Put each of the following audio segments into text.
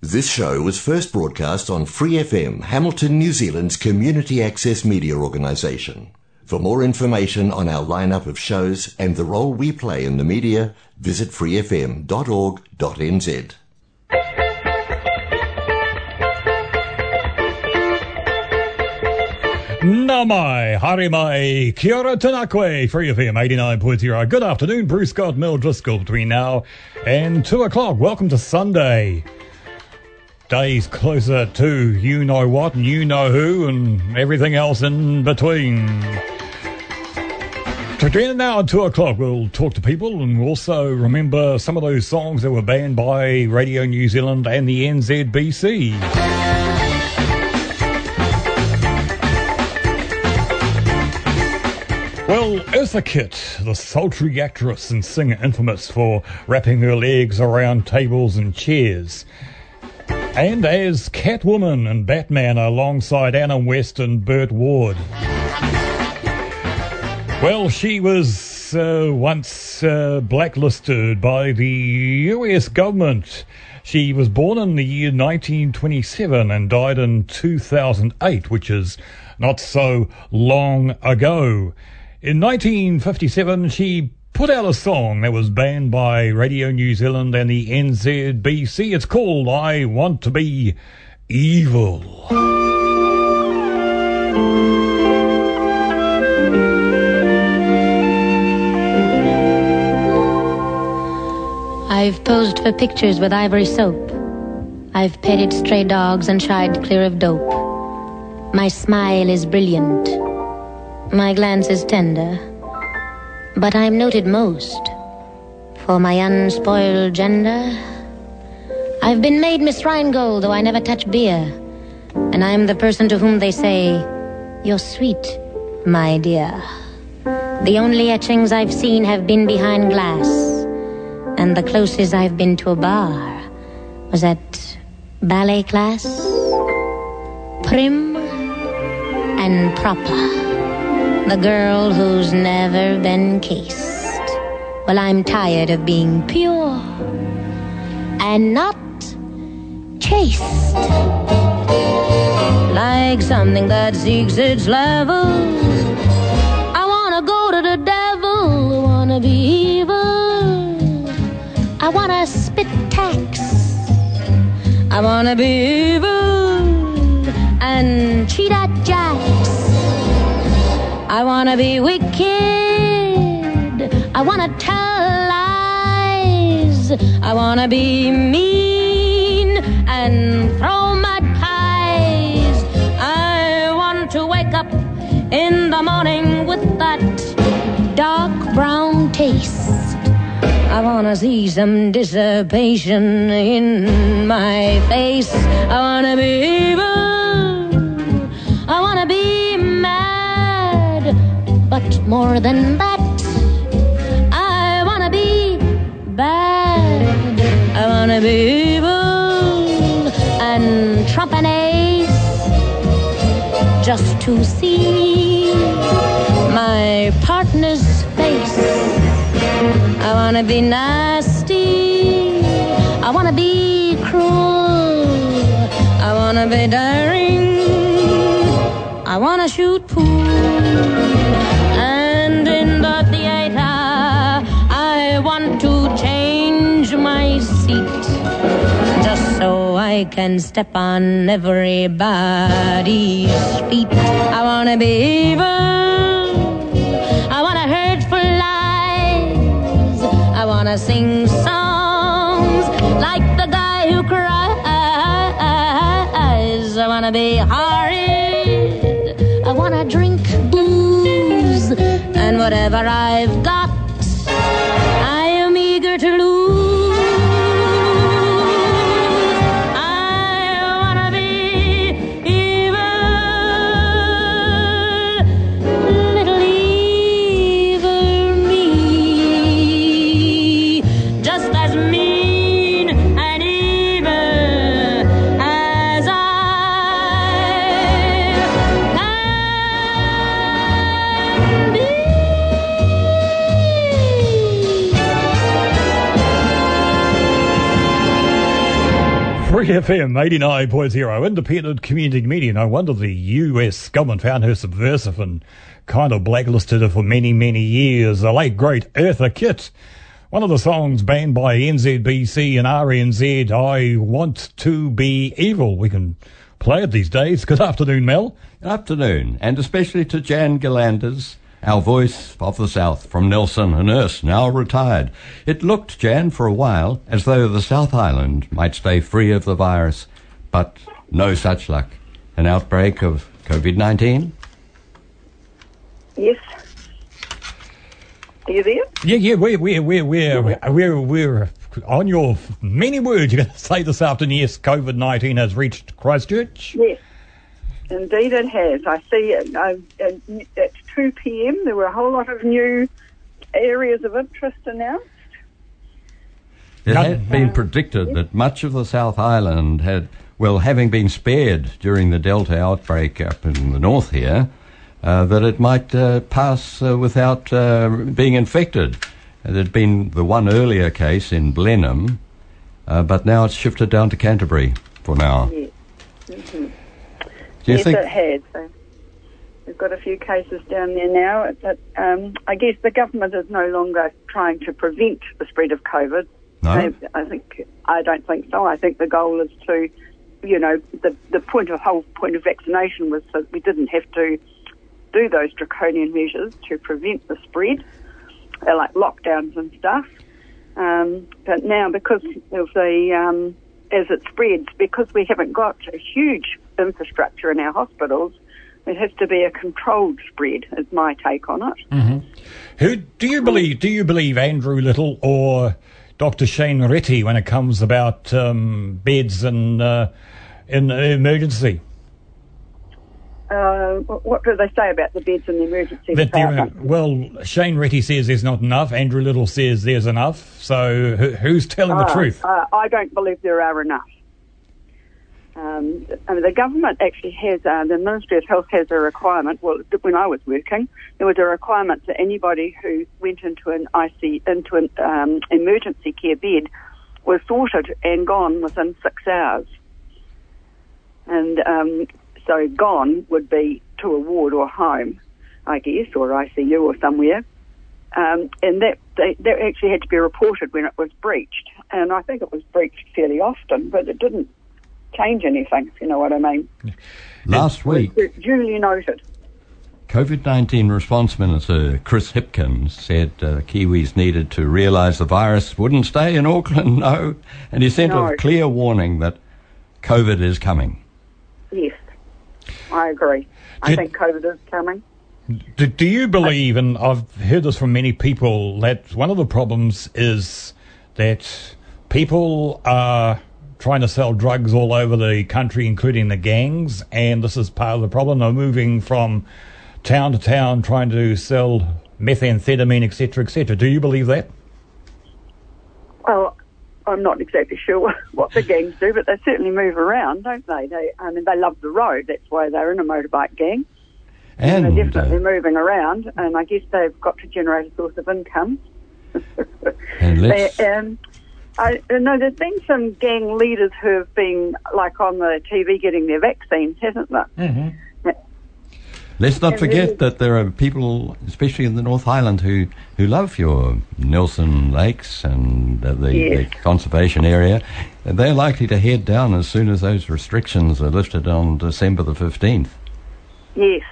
This show was first broadcast on Free FM, Hamilton, New Zealand's community access media organisation. For more information on our lineup of shows and the role we play in the media, visit freefm.org.nz. Namai, Harimai, Kia ora Tanakwe, Free FM 89.0. Good afternoon, Bruce Scott, Mel Driscoll, between now and 2 o'clock. Welcome to Sunday. Days closer to you know what and you know who and everything else in between. Between now and 2 o'clock, we'll talk to people and we'll also remember some of those songs that were banned by Radio New Zealand and the NZBC. Well, Eartha Kitt, the sultry actress and singer infamous for wrapping her legs around tables and chairs. And as Catwoman and Batman alongside Adam West and Burt Ward. Well, she was uh, once uh, blacklisted by the US government. She was born in the year 1927 and died in 2008, which is not so long ago. In 1957, she put out a song that was banned by Radio New Zealand and the NZBC. It's called I Want to Be Evil. I've posed for pictures with ivory soap. I've petted stray dogs and shied clear of dope. My smile is brilliant. My glance is tender, but I'm noted most for my unspoiled gender. I've been made Miss Rheingold, though I never touch beer, and I'm the person to whom they say, You're sweet, my dear. The only etchings I've seen have been behind glass, and the closest I've been to a bar was at ballet class. Prim and proper the girl who's never been kissed. Well, I'm tired of being pure and not chaste. Like something that seeks its level. I wanna go to the devil, wanna be evil. I wanna spit tax. I wanna be evil and cheat at. I wanna be wicked. I wanna tell lies. I wanna be mean and throw mud pies. I want to wake up in the morning with that dark brown taste. I wanna see some dissipation in my face. I wanna be evil. More than that, I wanna be bad. I wanna be evil and trump an ace just to see my partner's face. I wanna be nasty. I wanna be cruel. I wanna be daring. I wanna shoot pool. I can step on everybody's feet. I wanna be evil. I wanna hurt for lies. I wanna sing songs like the guy who cries. I wanna be horrid. I wanna drink booze. And whatever I've got, FM 89.0, independent community media. No wonder the US government found her subversive and kind of blacklisted her for many, many years. The late, great Eartha Kitt. One of the songs banned by NZBC and RNZ, I Want to Be Evil. We can play it these days. Good afternoon, Mel. Good Afternoon, and especially to Jan Galanders, our voice of the South from Nelson and nurse, now retired. It looked, Jan, for a while as though the South Island might stay free of the virus, but no such luck. An outbreak of COVID 19? Yes. Are you there? Yeah, yeah, we're, we're, we're, we're, we're, we're on your many words you're going to say this afternoon. Yes, COVID 19 has reached Christchurch. Yes. Indeed, it has. I see it uh, at, at 2 p.m. There were a whole lot of new areas of interest announced. It had been predicted that much of the South Island had, well, having been spared during the Delta outbreak up in the north here, uh, that it might uh, pass uh, without uh, being infected. There'd been the one earlier case in Blenheim, uh, but now it's shifted down to Canterbury for now. Yes. Mm-hmm. Do you yes, think? it has. So we've got a few cases down there now. But um, I guess the government is no longer trying to prevent the spread of COVID. No? I, I think I don't think so. I think the goal is to, you know, the the point of whole point of vaccination was that we didn't have to do those draconian measures to prevent the spread, uh, like lockdowns and stuff. Um, but now, because of the um, as it spreads, because we haven't got a huge infrastructure in our hospitals, it has to be a controlled spread. Is my take on it. Who do you believe? Do you believe Andrew Little or Dr. Shane Reti when it comes about um, beds and uh, in emergency? Uh, what do they say about the beds in the emergency That department? well, Shane Reti says there's not enough. Andrew Little says there's enough. So who, who's telling the Ah, truth? Uh, I don't believe there are enough. Um, I mean, the government actually has, uh, the Ministry of Health has a requirement. Well, when I was working, there was a requirement that anybody who went into an IC, into an um, emergency care bed was sorted and gone within six hours. And um, so gone would be to a ward or home, I guess, or ICU or somewhere. Um, and that they, that actually had to be reported when it was breached. And I think it was breached fairly often, but it didn't change anything, if you know what I mean. Last week, It's duly noted. COVID 19 response minister Chris Hipkins said uh, Kiwis needed to realise the virus wouldn't stay in Auckland, no. And he sent No. a clear warning that COVID is coming. Yes, I agree. I Did- think COVID is coming. Do, do you believe, and I've heard this from many people, that one of the problems is that people are trying to sell drugs all over the country, including the gangs, and this is part of the problem. They're moving from town to town trying to sell methamphetamine, etc., etc. Do you believe that? Well, I'm not exactly sure what the gangs do, but they certainly move around, don't they? They, I mean, they love the road. That's why they're in a motorbike gang. And they're definitely uh, moving around, and I guess they've got to generate a source of income. And let's- They, um, I I know there's been some gang leaders who have been like on the TV getting their vaccines, hasn't there? Mm-hmm. Let's not And forget really- that there are people, especially in the North Island, who, who love your Nelson Lakes and uh, the, Yes. the conservation area. They're likely to head down as soon as those restrictions are lifted on December the 15th. Yes.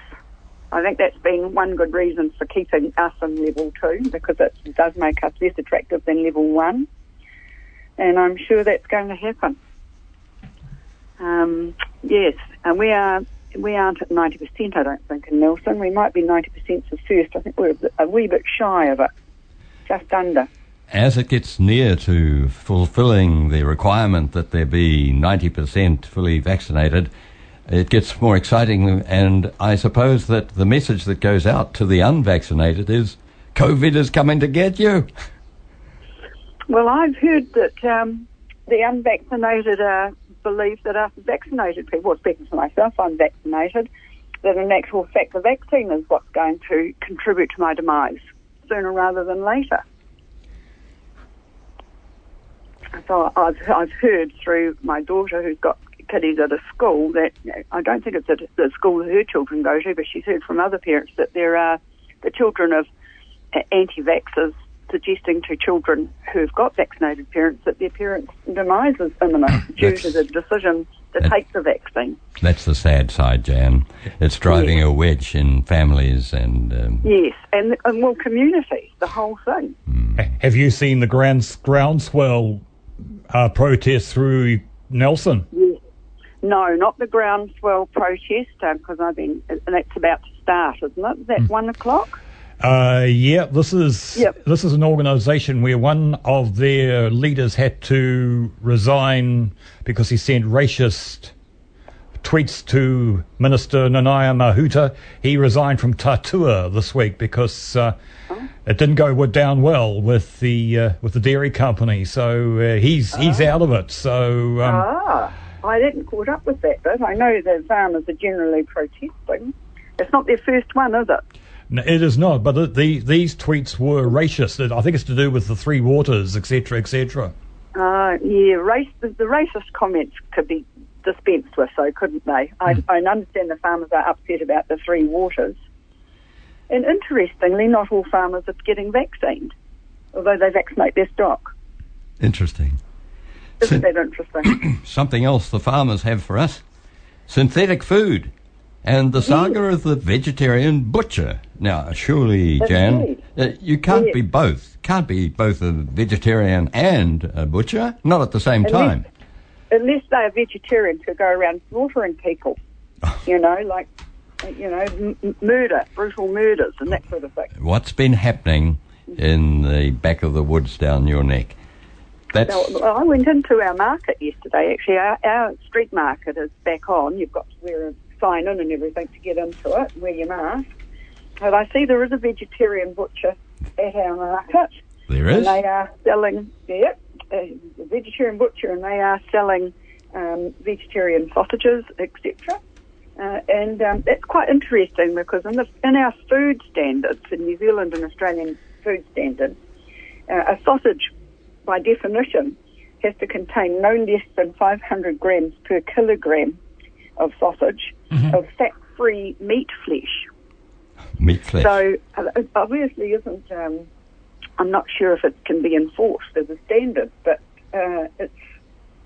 I think that's been one good reason for keeping us in level two because it does make us less attractive than level one. And I'm sure that's going to happen. Um, yes, and we are we aren't at 90%, I don't think, in Nelson. We might be 90% for first. I think we're a wee bit shy of it, just under. As it gets near to fulfilling the requirement that there be 90% fully vaccinated, it gets more exciting. And I suppose that the message that goes out to the unvaccinated is COVID is coming to get you. Well, I've heard that um, the unvaccinated uh, believe that us vaccinated people, well, speaking for myself, I'm vaccinated, that in actual fact the vaccine is what's going to contribute to my demise sooner rather than later. So I've I've heard through my daughter who's got kiddies at a school that I don't think it's the school her children go to, but she's heard from other parents that there are the children of anti-vaxxers suggesting to children who've got vaccinated parents that their parents' demise is imminent due to the decision to That- take the vaccine. That's the sad side, Jan. It's driving a wedge in families and. Um, Yes, and, and well, community, the whole thing. Have you seen the grounds, groundswell uh, protest through Nelson? Yes. No, not the groundswell protest, because I've been, and that's about to start, isn't it? Is that one o'clock? Uh, yeah, this is Yep. this is an organisation where one of their leaders had to resign because he sent racist tweets to Minister Nanaia Mahuta. He resigned from Tatua this week because uh, it didn't go down well with the uh, with the dairy company. So uh, he's he's out of it. So um, Ah, I didn't caught up with that but I know the farmers are generally protesting. It's not their first one, is it? No, It is not, but the, the, these tweets were racist. I think it's to do with the three waters, etc., etc. Uh, yeah, race, the, the racist comments could be dispensed with, so couldn't they? I, I understand the farmers are upset about the three waters. And interestingly, not all farmers are getting vaccinated, although they vaccinate their stock. interesting. Isn't that interesting? Something else the farmers have for us synthetic food and the saga of the vegetarian butcher. Now, surely, Jan, Indeed. uh, you can't Yes. be both. Can't be both a vegetarian and a butcher. Not at the same Unless- time. Unless they're vegetarians who go around slaughtering people, you know, like, you know, m- murder, brutal murders and that sort of thing. What's been happening in the back of the woods down your neck? That's Now, I went into our market yesterday. Actually, our, our street market is back on. You've got to wear a sign in and everything to get into it, wear your mask. But I see there is a vegetarian butcher at our market. there And they are selling, yeah, a vegetarian butcher, and they are selling um, vegetarian sausages, etc. Uh, and um, it's quite interesting because in, the, in our food standards, in New Zealand and Australian food standards, uh, a sausage, by definition, has to contain no less than 500 grams per kilogram of sausage of fat-free meat flesh. Meat flesh. So uh, it obviously isn't. Um, I'm not sure if it can be enforced as a standard, but uh, it's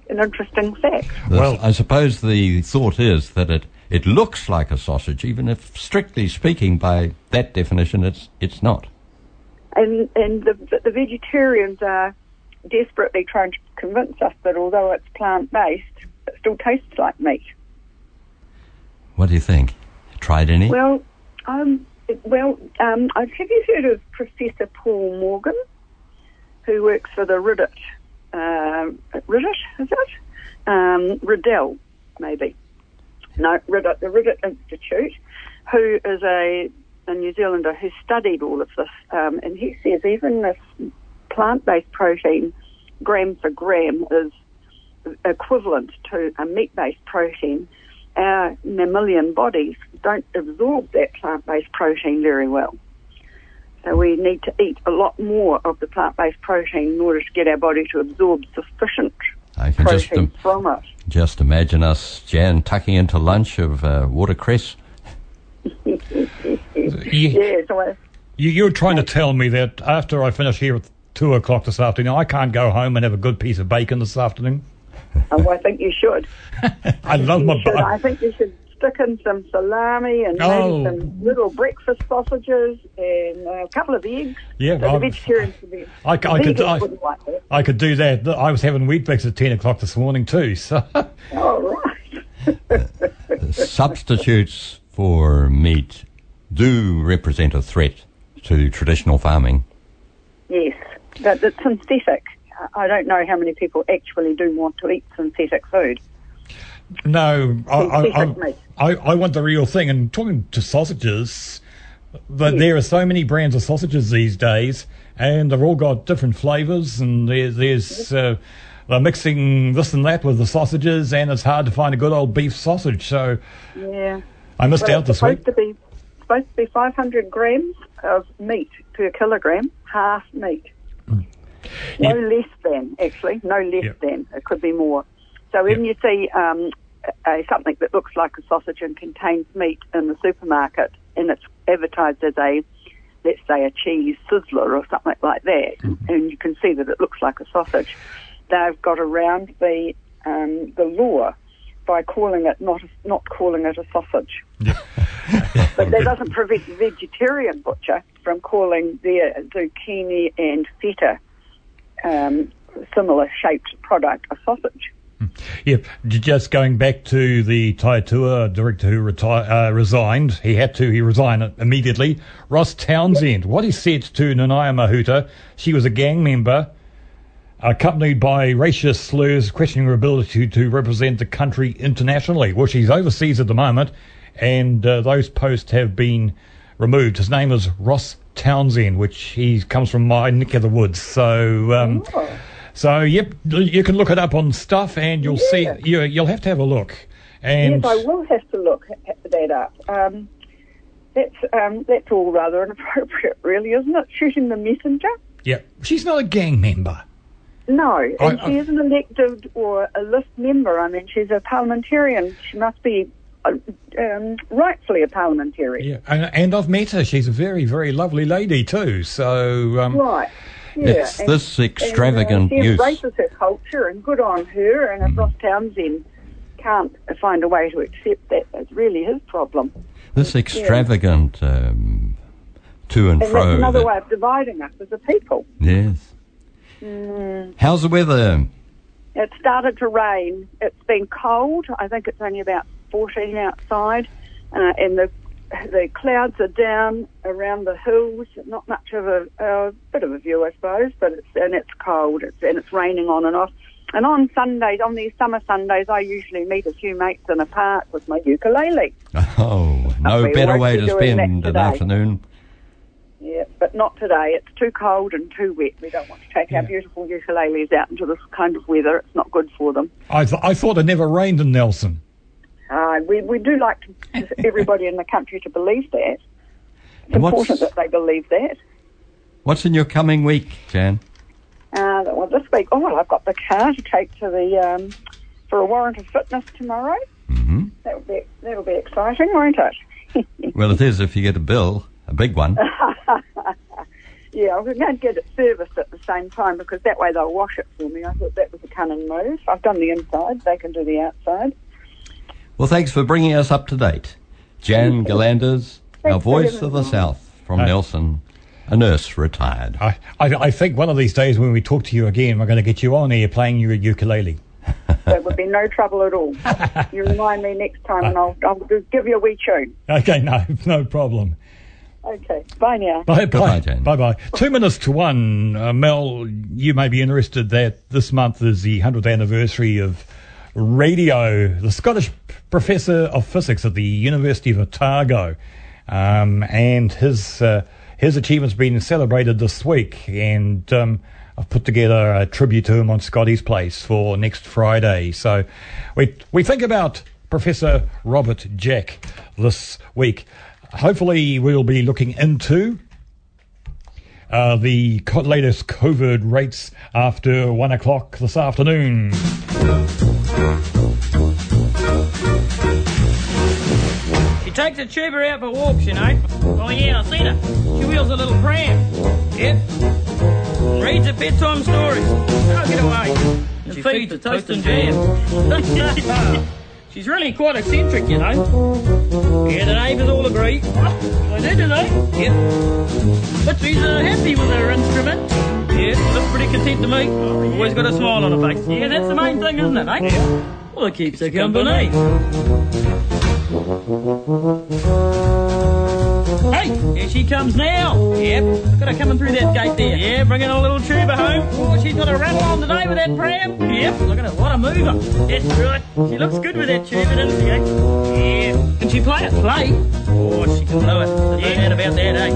an interesting fact. Well- I suppose the thought is that it, it looks like a sausage, even if strictly speaking, by that definition, it's it's not. And and the, the vegetarians are desperately trying to convince us that although it's plant based, it still tastes like meat. What do you think? Tried any? Well, um, well, um, have you heard of Professor Paul Morgan, who works for the Riddet, uh, Riddet, is it? Um, Riddell, maybe. No, Riddet, the Riddet Institute, who is a, a New Zealander who studied all of this, um, and he says even this plant-based protein, gram for gram, is equivalent to a meat-based protein, our mammalian bodies don't absorb that plant-based protein very well. So we need to eat a lot more of the plant-based protein in order to get our body to absorb sufficient I can just protein im- from it. just imagine us, Jan, tucking into lunch of uh, watercress. You, Yeah, so I, you, you're trying to tell me that after I finish here at two o'clock this afternoon, I can't go home and have a good piece of bacon this afternoon. oh, I think you should. I love my You should. I think you should stick in some salami and Oh. maybe some little breakfast sausages and a couple of eggs. Yeah, So the I'm- vegetarians would be. I, the I could I, like. I could do that. I was having Weet-Bix at ten o'clock this morning too. So Oh, right. Substitutes for meat do represent a threat to traditional farming. Yes, but it's synthetic. I don't know how many people actually do want to eat synthetic food. no, I, I, I, I want the real thing. And talking to sausages, but there are so many brands of sausages these days, and they've all got different flavours, and there's there's uh, they're mixing this and that with the sausages, and it's hard to find a good old beef sausage. So Yeah. I missed Well, out this week. supposed to be supposed to be 500 grams of meat per kilogram, half meat. No Yep. less than, actually. No less Yep. than. It could be more. So when you see um, a, something that looks like a sausage and contains meat in the supermarket and it's advertised as a, let's say, a cheese sizzler or something like that, and you can see that it looks like a sausage, they've got around the um, the law by calling it not not calling it a sausage. but that doesn't prevent the vegetarian butcher from calling their zucchini and feta um, similar shaped product a sausage. Yep. J- Just going back to the Tatua director who reti- uh, resigned, he had to, he resigned immediately. Ross Townsend, what he said to Nanaia Mahuta, she was a gang member, accompanied by racist slurs questioning her ability to represent the country internationally. Well, she's overseas at the moment, and uh, those posts have been removed. His name is Ross Townsend, which he comes from my neck of the woods. So, um, so yep, you can look it up on stuff, and you'll Yeah. see. You, you'll have to have a look. And yes, I will have to look at that up. Um, that's um, that's all rather inappropriate, really, isn't it? Shooting the messenger. yeah, she's not a gang member. No, and I- she I- isn't elected or a list member. I mean, she's a parliamentarian. She must be um, rightfully a parliamentarian. Yeah, and, and I've met her. She's a very, very lovely lady too. So, um, Right. Yeah. It's and- this and, uh, extravagant she use. embraces her culture, and good on her. And if Ross Townsend can't find a way to accept that, that's really his problem. This extravagant um, to and And fro. that's another that- way of dividing us as a people. Yes. Mm. How's the weather? It started to rain. It's been cold. I think it's only about 14 outside, uh, and the the clouds are down around the hills. Not much of a, a bit of a view, I suppose, but it's and it's cold. It's and it's raining on and off. And on Sundays, on these summer Sundays, I usually meet a few mates in a park with my ukulele. Oh, no we better way to spend an afternoon. Yeah, but not today. It's too cold and too wet. We don't want to take our beautiful ukuleles out into this kind of weather. It's not good for them. I, th- I thought it never rained in Nelson. Uh, we, we do like to, everybody in the country to believe that. It's what's- important that they believe that. What's in your coming week, Jan? Uh, well, this week, oh, I've got the car to take to the um, for a warrant of fitness tomorrow. hmm That'll be that'll be exciting, won't it? Well, it is if you get a bill, a big one. yeah, I'm going to get it serviced at the same time because that way they'll wash it for me. I thought that was a cunning move. I've done the inside; they can do the outside. Well, thanks for bringing us up to date. Jan Galanders, our voice of the. South from Hi. Nelson, a nurse retired. I, I, I think one of these days when we talk to you again, we're going to get you on here playing your ukulele. That would be no trouble at all. you remind me next time, and I'll I'll just give you a wee tune. Okay, no, no problem. Okay, bye now. Bye bye. Jane. Bye bye. Two minutes to one. Uh, Mel, you may be interested that this month is the 100th anniversary of radio. The Scottish professor of physics at the University of Otago. Um, and his, uh, his achievements being celebrated this week. And um, I've put together a tribute to him on Scotty's Place for next Friday. So we, we think about Professor Robert Jack this week. Hopefully, we'll be looking into uh, the co- latest COVID rates after one o'clock this afternoon. She takes a tuba out for walks, you know. Oh yeah, I've seen her. She wheels a little pram. Yep. Reads her bedtime stories. Oh, get away. And she feeds the toast and jam. She's really quite eccentric, you know. Yeah, the neighbours all agree. They do, do they? Yep. But she's uh, happy with her instrument. Yeah, looks pretty content to me. Always got a smile on her face. Yeah, that's the main thing, isn't it, eh? Well, it keeps her company. Hey, here she comes now. Yep, look at her coming through that gate there. Yeah, bringing a little tuba home. Oh, she's got a rattle on today with that pram. Yep, look at her, what a mover. That's right. She looks good with that tuba, doesn't she? eh? Yeah. Can she play it? Play? Oh, she can do it. There's no doubt about that, eh?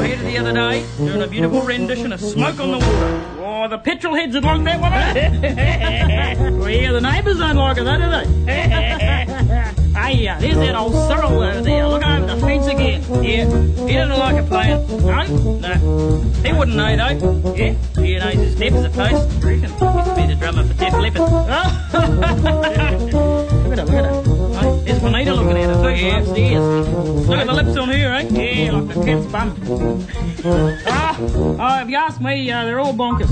I heard her the other day doing a beautiful rendition of Smoke on the Water. Oh, the petrol heads would like that one, eh? well, yeah, the neighbours don't like it, though, do they? hey, uh, there's that old Cyril over there. Look over the fence again. Yeah. He doesn't like it playing. No? No. He wouldn't know, though. Yeah. He knows his deaf as a post. I reckon. To be the drummer for Def Leppard. Oh. look at her, look at. Oh, there's Juanita looking at her, too, yeah. upstairs. Look at the lips on her, eh? Yeah, like the cat's bum. Ah, oh, if you ask me, uh, they're all bonkers.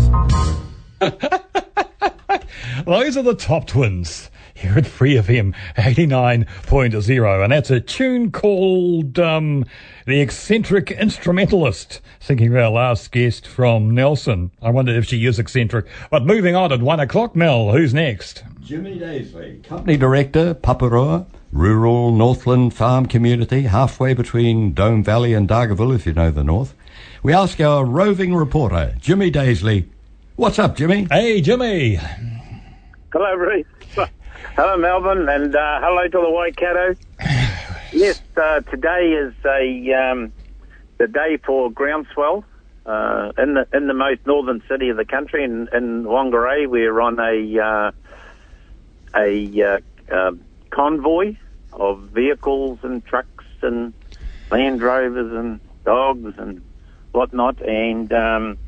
Those are the Topp Twins here at Free FM 89.0. And that's a tune called um, The Eccentric Instrumentalist, thinking of our last guest from Nelson. I wonder if she is eccentric. But moving on at one o'clock, Mel, who's next? Jimmy Daisley, Company Director, Paparoa, rural Northland farm community, halfway between Dome Valley and Dargaville, if you know the north. We ask our roving reporter, Jimmy Daisley, what's up, Jimmy? Hey, Jimmy. Hello, Reese. Hello, Melbourne, and uh, hello to the Waikato. yes, uh, today is a um, the day for groundswell uh, in the in the most northern city of the country, in, in Whangarei. We're on a uh, a uh, uh, convoy of vehicles and trucks and Land Rovers and dogs and whatnot, and um,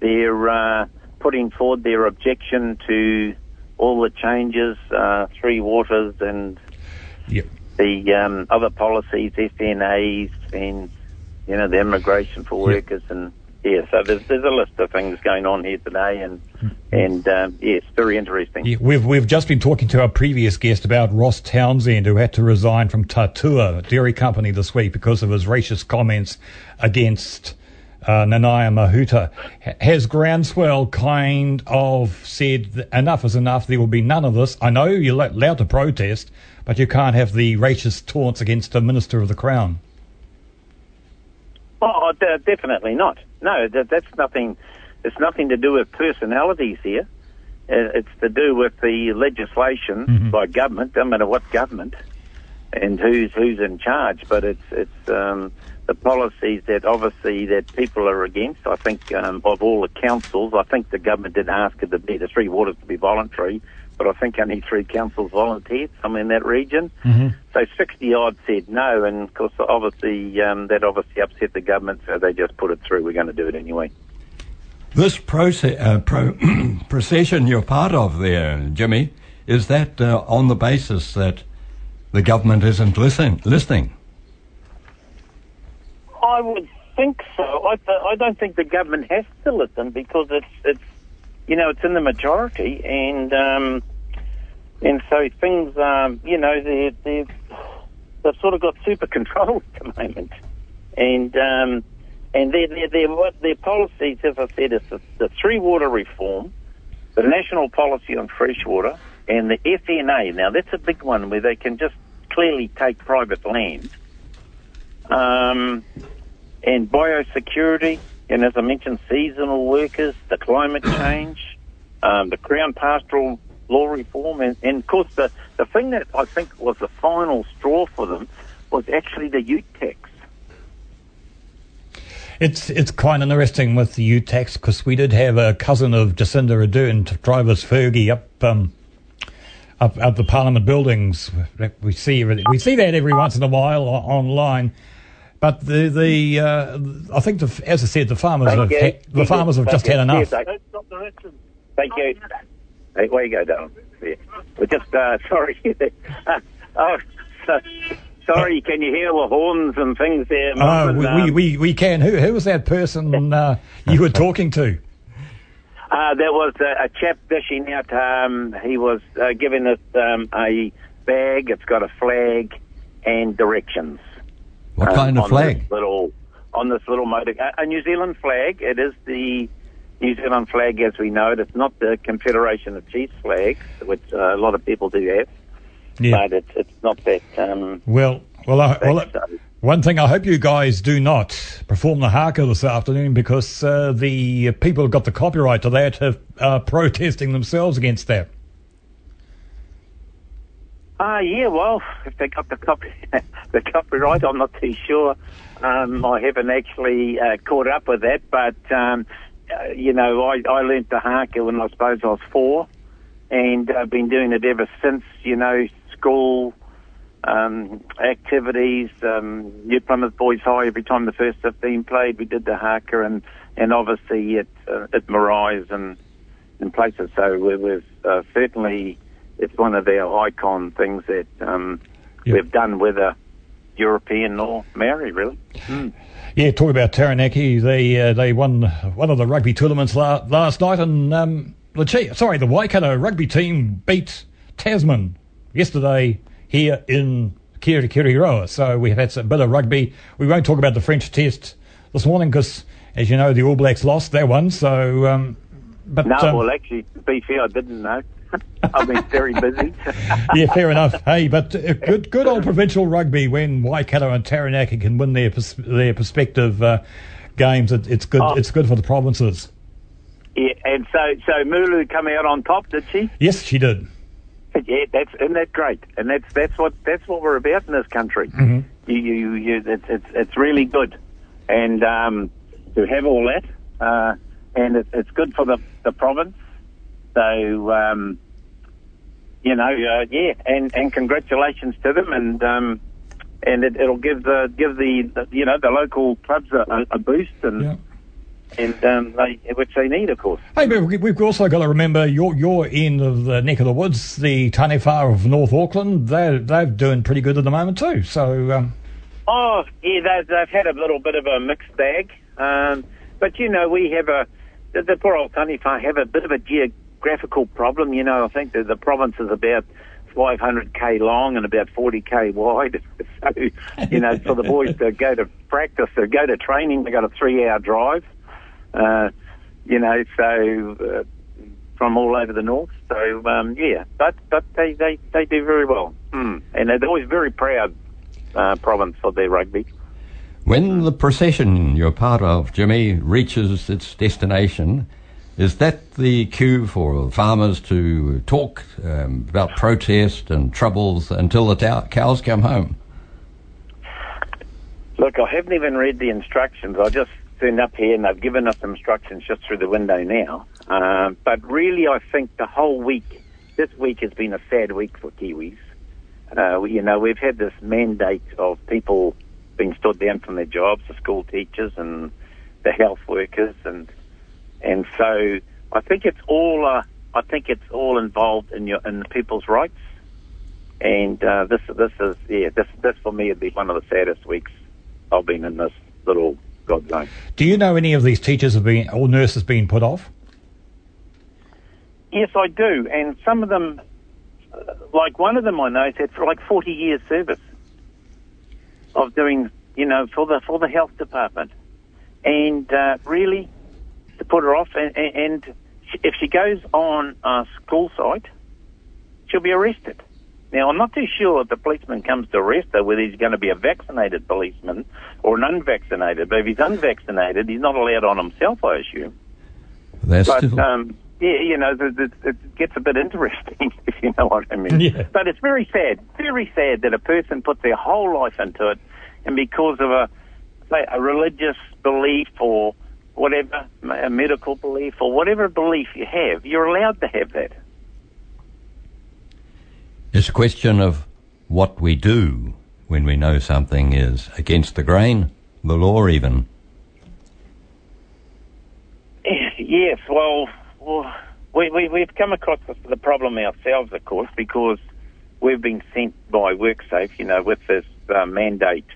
they're putting forward their objection to all the changes, uh, Three Waters and yep. the um, other policies, SNAs and, you know, the immigration for workers yep. and, yeah, so there's, there's a list of things going on here today, and and um, yes, very interesting. Yeah, we've we've just been talking to our previous guest about Ross Townsend, who had to resign from Tatua Dairy Company this week because of his racist comments against uh, Nanaia Mahuta. Has Groundswell kind of said enough is enough? There will be none of this. I know you're allowed to protest, but you can't have the racist taunts against a minister of the crown. Oh, d- definitely not. No, that, that's nothing. It's nothing to do with personalities here. It's to do with the legislation mm-hmm. by government, no matter what government, and who's who's in charge. But it's it's um, the policies that obviously that people are against. I think um, of all the councils, I think the government did ask it to be the three waters to be voluntary, but I think only three councils volunteered. Somewhere in that region. Mm-hmm. So sixty odd said no, and of course, obviously um, that obviously upset the government, so they just put it through. We're going to do it anyway. This uh, pro- procession you're part of there, Jimmy, is that uh, on the basis that the government isn't listen- listening? I would think so. I, I don't think the government has to listen because it's it's you know it's in the majority and um, and so things um, you know they they they've sort of got super control at the moment and um, and their their their what their policies as I said is the, the three water reform, the national policy on freshwater and the SNA. Now that's a big one where they can just clearly take private land. Um, and biosecurity, and as I mentioned, seasonal workers, the climate change, um, the Crown Pastoral Law Reform, and, and of course the, the thing that I think was the final straw for them was actually the ute tax. It's it's quite interesting with the ute tax because we did have a cousin of Jacinda Ardern drive us Fergie up um, up up the Parliament buildings. We see we see that every once in a while online. But the the uh, I think the, as I said, the farmers Thank have ha- the farmers have just had enough. Thank you. Hey, where you go, Darren? Yeah. We're just uh, sorry. oh, so, sorry. Can you hear the horns and things there? Oh, we, um, we, we, we can. Who who was that person uh, you were talking to? Uh, there was a, a chap dishing out. Um, he was uh, giving us um, a bag. It's got a flag and directions. What kind of flag? little on this little motor, a, New Zealand flag. It is the New Zealand flag as we know it. It's not the Confederation of Chiefs flag, which uh, a lot of people do have. Yeah. But it's it's not that. Um, well, well, I, well. One thing I hope you guys do not perform the haka this afternoon because uh, the people who got the copyright to that have uh, protesting themselves against that. Ah, uh, yeah. Well, if they got the copy, the copyright, I'm not too sure. Um, I haven't actually uh, caught up with that, but um, uh, you know, I, I learnt the haka when I suppose I was four, and I've been doing it ever since. You know, school, um, activities. Um, New Plymouth Boys High, every time the first 15 played, we did the haka and, and obviously at, uh, at Marais and in places. So we, we've uh, certainly, it's one of our icon things that um, Yep. we've done whether European or Maori, really. Yeah, talk about Taranaki. They uh, they won one of the rugby tournaments la- last night, and um, the sorry, the Waikato rugby team beat Tasman yesterday here in Kirikiriroa. So we have had a bit of rugby. We won't talk about the French test this morning because, as you know, the All Blacks lost that one. So, um, but No, um, well, actually, to be fair, I didn't know. I've been very busy. yeah, fair enough. Hey, but uh, good, good old provincial rugby when Waikato and Taranaki can win their pers- their perspective uh, games. It, it's good. Oh. It's good for the provinces. yeah, and so, so Mooloo come out on top, did she? Yes, she did. Yeah, that's isn't that great? And that's that's what that's what we're about in this country. You, you, you, it's, it's it's really good, and um, to have all that, uh, and it, it's good for the the province. So, um, you know, uh, yeah, and and congratulations to them, and um, and it, it'll give the give the, the you know the local clubs a, a- boost, and Yeah. and um, they which they need, of course. Hey, but we- we've also got to remember your your end of the neck of the woods, the Taniwha of North Auckland. They're they're doing pretty good at the moment too. So um, Oh, yeah, they've, they've had a little bit of a mixed bag. Um, but, you know, we have a, the, the poor old Taniwha have a bit of a geographical problem. You know, I think that the province is about 500k long and about 40k wide. so, you know, for the boys to go to practice or go to training, they got a three hour drive. Uh, you know, so, uh, from all over the north. So, um, yeah, but, but they, they, they do very well. Mm. And they're always very proud uh, province for their rugby. When the procession you're part of, Jimmy, reaches its destination, is that the cue for farmers to talk um, about protest and troubles until the tow- cows come home? Look, I haven't even read the instructions. I just turned up here and they've given us instructions just through the window now. Um, but really, I think the whole week, this week has been a sad week for Kiwis. Uh, you know, we've had this mandate of people being stood down from their jobs, the school teachers and the health workers, and and so I think it's all uh, I think it's all involved in your in people's rights. And uh, this this is yeah this this for me would be one of the saddest weeks I've been in this little god zone. do you know any of these teachers have been or nurses been put off? Yes, I do, and some of them, uh, like one of them I know, had for like forty years service of doing, you know, for the for the health department, and uh, really to put her off, and, and, if she goes on a school site, she'll be arrested. Now, I'm not too sure if the policeman comes to arrest her whether he's going to be a vaccinated policeman or an unvaccinated. But if he's unvaccinated, he's not allowed on himself, I assume. They're But still, um, yeah, you know, the, it gets a bit interesting if you know what I mean. Yeah. But it's very sad, very sad that a person puts their whole life into it, and because of a say a religious belief or whatever, a medical belief or whatever belief you have, you're allowed to have that. it's a question of what we do when we know something is against the grain, the law even. Yes, well, well we, we, we've come across the, the problem ourselves, of course, because we've been sent by WorkSafe, you know, with this uh, mandate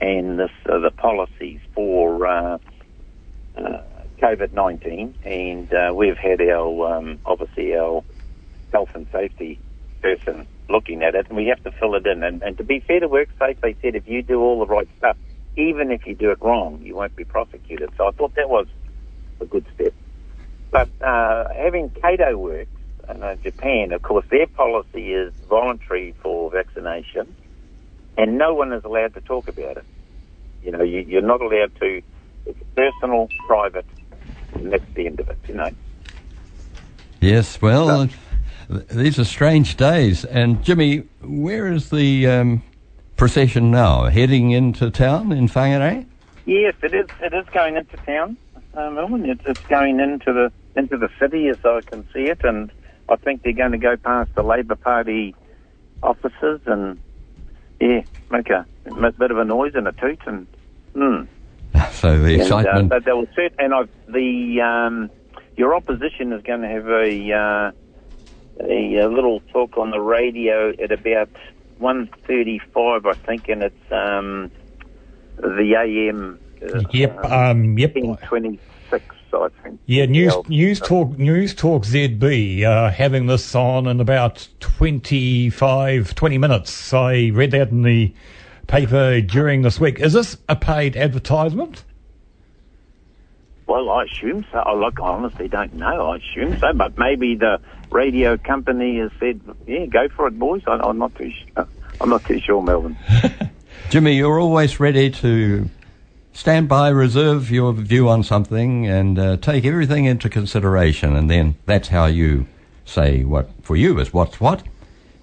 and this uh, the policies for uh, COVID nineteen, and uh, we've had our um, obviously our health and safety person looking at it, and we have to fill it in. And, and to be fair to WorkSafe, they said if you do all the right stuff, even if you do it wrong, you won't be prosecuted. So I thought that was a good step. But uh, having Kato Works, uh, Japan, of course, their policy is voluntary for vaccination, and no one is allowed to talk about it. You know, you, you're not allowed to. It's personal, private, and that's the end of it. You know. Yes, well, th- these are strange days. And Jimmy, where is the um, procession now? Heading into town in Whangarei? Yes, it is. It is going into town, Melbourne. It's, it's going into the into the city, as I can see it, and I think they're going to go past the Labor Party offices and yeah, make a, a bit of a noise and a toot, and hmm. So the excitement. And, uh, they will set, and I've, the um, your opposition is going to have a, uh, a a little talk on the radio at about one thirty-five, I think, and it's um, the AM. Uh, Yep, um, yep. twenty-six, I think. Yeah, news Yeah. news talk Newstalk ZB uh, having this on in about 25, 20 minutes. I read that in the paper during this week. Is this a paid advertisement? Well, I assume so. I look, I honestly don't know. I assume so, but maybe the radio company has said, "Yeah, go for it, boys." I, I'm not too. Sure. I'm not too sure, Melvin. Jimmy, you're always ready to stand by, reserve your view on something, and uh, take everything into consideration, and then that's how you say what for you is what's what.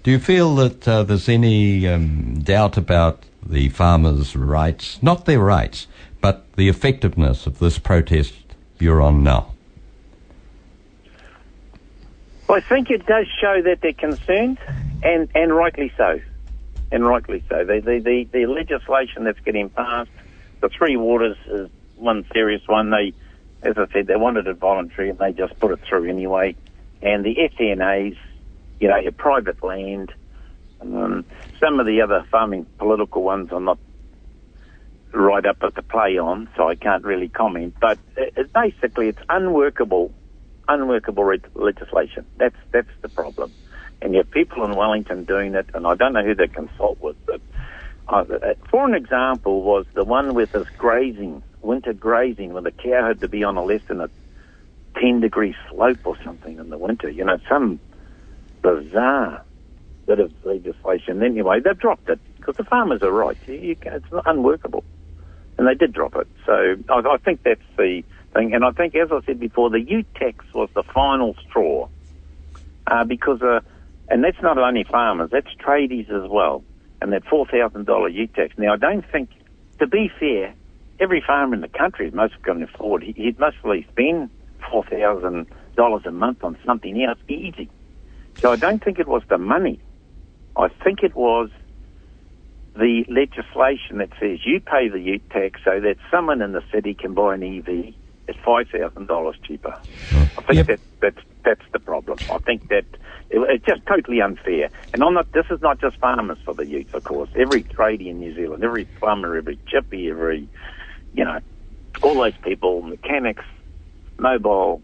Do you feel that uh, there's any um, doubt about the farmers' rights, not their rights, but the effectiveness of this protest you're on now? Well, I think it does show that they're concerned, and, and rightly so. And rightly so. The, the, the, the legislation that's getting passed, the Three Waters is one serious one. They, as I said, they wanted it voluntary and they just put it through anyway. And the SNAs, you know, your private land, um, some of the other farming political ones I'm not right up at the play on, so I can't really comment. But it, it, basically, it's unworkable unworkable re- legislation. That's that's the problem. And you have people in Wellington doing it, and I don't know who they consult with. But uh, uh, for an example, was the one with this grazing, winter grazing, where the cow had to be on a less than a ten degree slope or something in the winter. You know, some bizarre bit of legislation. Anyway, they've dropped it because the farmers are right. You, you, it's unworkable, and they did drop it. So I, I think that's the thing. And I think, as I said before, the ute tax was the final straw uh, because, uh, and that's not only farmers, that's tradies as well. And that four thousand dollar ute tax. Now, I don't think, to be fair, every farmer in the country is most going to afford. He, he'd mostly spend four thousand dollars a month on something else easy. So I don't think it was the money. I think it was the legislation that says you pay the ute tax so that someone in the city can buy an EV at five thousand dollars cheaper. I think Yep. that that's that's the problem. I think that it, it's just totally unfair. And I'm not. This is not just farmers for the utes, of course. Every tradie in New Zealand, every plumber, every chippy, every you know, all those people, mechanics, mobile,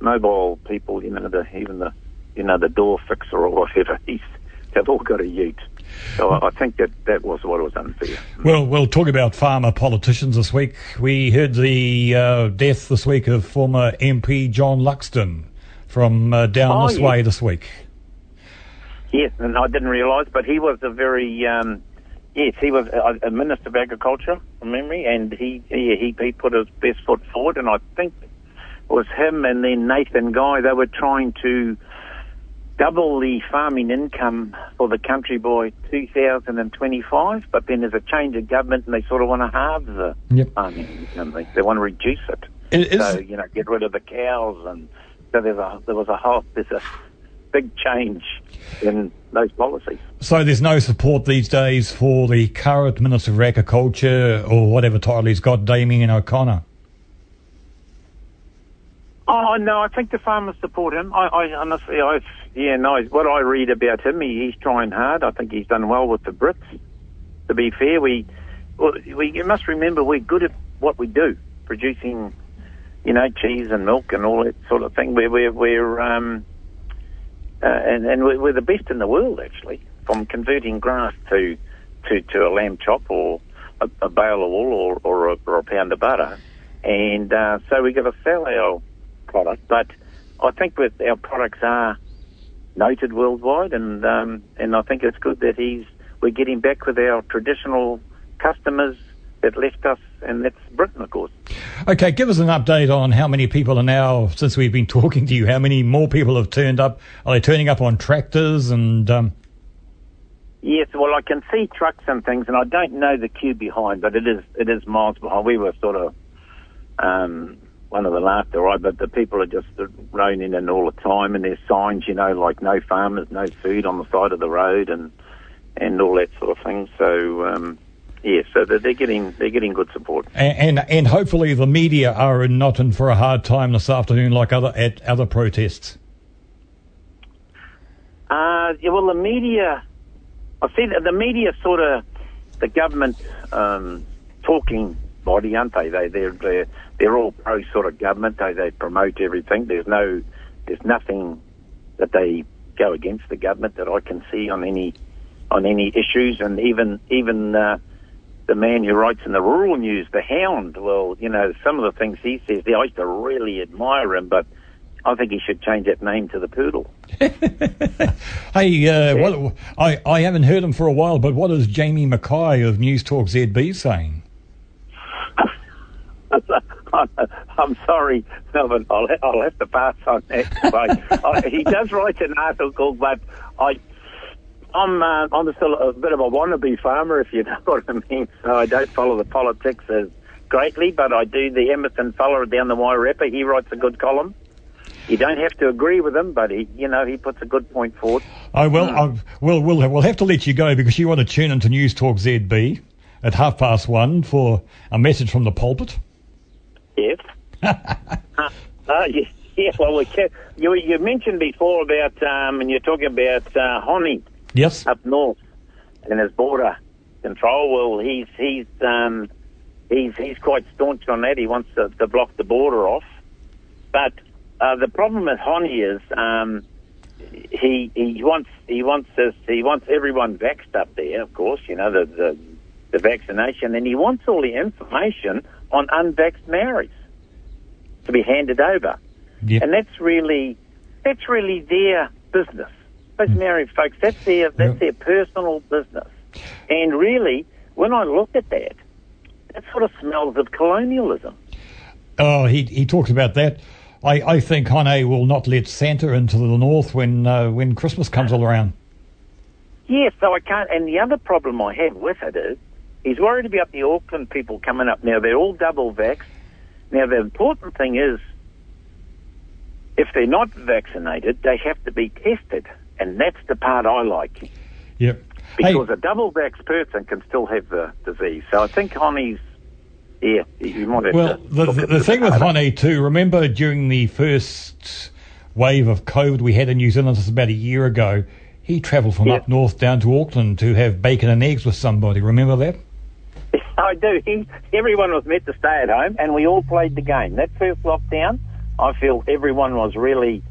mobile people. You know, the even the you know the door fixer or whatever. He's they've all got a ute. So I think that that was what was unfair. Well, we'll talk about farmer politicians this week. We heard the uh, death this week of former MP John Luxton from uh, down Oh, this yes. way this week. Yes, and I didn't realise, but he was a very um, yes, he was a, a minister of agriculture from memory, and he he he he put his best foot forward, and I think it was him and then Nathan Guy. They were trying to double the farming income for the country by 2025, but then there's a change of government, and they sort of want to halve the Yep. farming income. They, they want to reduce it. It so you know, get rid of the cows, and so there's a there was a whole there's a big change in those policies. So there's no support these days for the current Minister of Agriculture or whatever title he's got, Damien O'Connor. Oh no, I think the farmers support him. I, I honestly, I yeah, no. What I read about him, he, he's trying hard. I think he's done well with the Brits. To be fair, we we you must remember we're good at what we do, producing, you know, cheese and milk and all that sort of thing. We're we're, we're um, uh, and and we're, we're the best in the world actually, from converting grass to to to a lamb chop or a, a bale of wool or or a, or a pound of butter, and uh, so we got to sell our product. But I think that our products are noted worldwide, and um, and I think it's good that he's we're getting back with our traditional customers that left us, and that's Britain, of course. Okay, give us an update on how many people are now, since we've been talking to you, how many more people have turned up? Are they turning up on tractors and. Um, Yes, well, I can see trucks and things, and I don't know the queue behind, but it is it is miles behind. We were sort of um, one of the last to arrive, but the people are just rolling in and all the time, and there's signs, you know, like no farmers, no food on the side of the road, and and all that sort of thing. So. Um, yeah, so they're getting they're getting good support, and, and, and hopefully the media are not in for a hard time this afternoon, like other at other protests. Uh, yeah, well, the media, I see that the media sort of the government um, talking body, aren't they? They they're they're, they're all pro sort of government. They they promote everything. There's no there's nothing that they go against the government that I can see on any on any issues, and even even. Uh, the man who writes in the rural news, the Hound. Well, you know, some of the things he says I used to really admire him, but I think he should change that name to the Poodle. hey, uh, what, I, I haven't heard him for a while, but what is Jamie Mackay of Newstalk ZB saying? I'm sorry, Melvin. I'll, I'll have to pass on that. I, he does write an article, but I I'm uh, I'm still a bit of a wannabe farmer, if you know what I mean. So I don't follow the politics as greatly, but I do. The Emerson fella down the Wairarapa, he writes a good column. You don't have to agree with him, but he, you know, he puts a good point forward. Oh well, mm. we'll we'll we'll have to let you go because you want to tune into Newstalk ZB at half past one for a message from the pulpit. Yes. uh, uh, yeah, yeah, well, we can, you, you mentioned before about, um, and you're talking about uh, Hone. Yes. Up north, and his border control. Well, he's he's um, he's he's quite staunch on that. He wants to, to block the border off. But uh, the problem with Hone is um, he he wants he wants this, he wants everyone vaxxed up there. Of course, you know the, the the vaccination, and he wants all the information on unvaxxed Maoris to be handed over. Yep. And that's really that's really their business those Maori folks, that's their that's their personal business. And really, when I look at that, that sort of smells of colonialism. Oh, he he talks about that. I, I think Hone will not let Santa into the north when uh, when Christmas comes all around. Yes, so I can't. And the other problem I have with it is he's worried about the Auckland people coming up. Now they're all double vaxxed. Now the important thing is, if they're not vaccinated, they have to be tested. And that's the part I like. Yep. Because hey. a double vax person can still have the disease. So I think Hone's yeah, you might have well, the, the, the thing with Hone too, remember during the first wave of COVID we had in New Zealand, this about a year ago, he travelled from yep. up north down to Auckland to have bacon and eggs with somebody. Remember that? I do. He, everyone was meant to stay at home, and we all played the game. That first lockdown, I feel everyone was really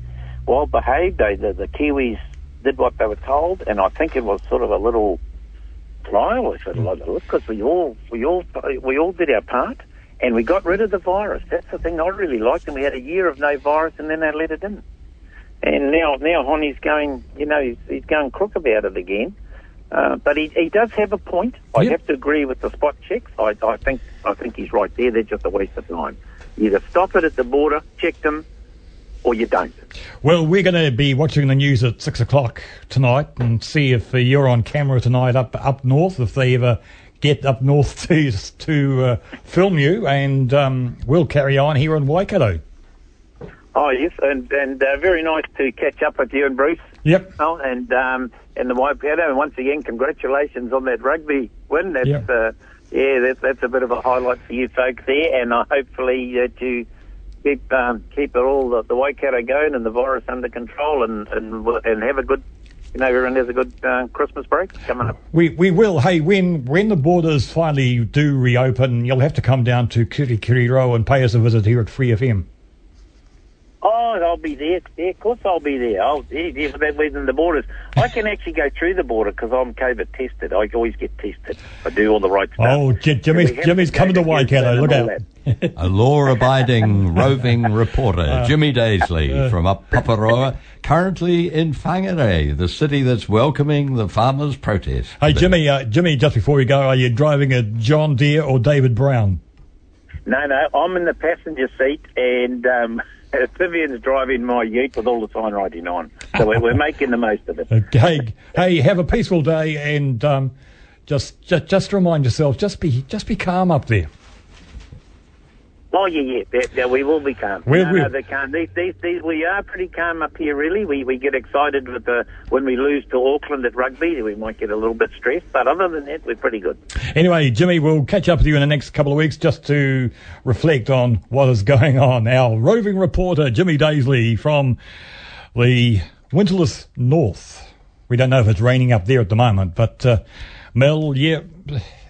well behaved. They, the, the Kiwis did what they were told, and I think it was sort of a little trial, if it like because we all we all we all did our part, and we got rid of the virus. That's the thing I really liked, and we had a year of no virus, and then they let it in. And now now Hone's going, you know, he's, he's going crook about it again. Uh, but he, he does have a point. I yep. have to agree with the spot checks. I, I think I think he's right there. They're just a waste of time. either stop it at the border, check them, or you don't. Well, we're going to be watching the news at six o'clock tonight and see if uh, you're on camera tonight up up north. If they ever get up north to to uh, film you, and um, we'll carry on here in Waikato. Oh yes, and and uh, very nice to catch up with you and Bruce. Yep. Oh, and um, and the Waikato, and once again, congratulations on that rugby win. That's yep. uh, yeah, that's that's a bit of a highlight for you folks there, and uh, hopefully that you keep um, keep it all the, the Waikato going and the virus under control and and and have a good you know, everyone has a good uh, Christmas break coming up. We we will. Hey, when when the borders finally do reopen, you'll have to come down to Kirikiriroa and pay us a visit here at Free FM. Oh, I'll be there. Yeah, of course I'll be there. I'll, yeah, yeah, for that reason, the borders. I can actually go through the border because I'm COVID tested. I always get tested. I do all the right stuff. Oh, Jimmy's, Jimmy's coming to Waikato. Look out. A law-abiding roving reporter, uh, Jimmy Daisley uh, from up Paparoa, currently in Whangarei, the city that's welcoming the farmers' protest. Hey, Jimmy, uh, Jimmy, just before we go, are you driving a John Deere or David Brown? No, no, I'm in the passenger seat and... Um, Vivian's driving my Ute with all the sign writing on, so we're, we're making the most of it. Okay, hey, have a peaceful day, and um, just, just just remind yourself, just be just be calm up there. Oh yeah, yeah, yeah, yeah, we will be calm. We're- no, we're- no, they're calm. These, these, these, we are pretty calm up here. Really, we we get excited with the when we lose to Auckland at rugby. We might get a little bit stressed, but other than that, we're pretty good. Anyway, Jimmy, we'll catch up with you in the next couple of weeks just to reflect on what is going on. Our roving reporter, Jimmy Daisley from the Winterless North. We don't know if it's raining up there at the moment, but uh, Mel, yeah,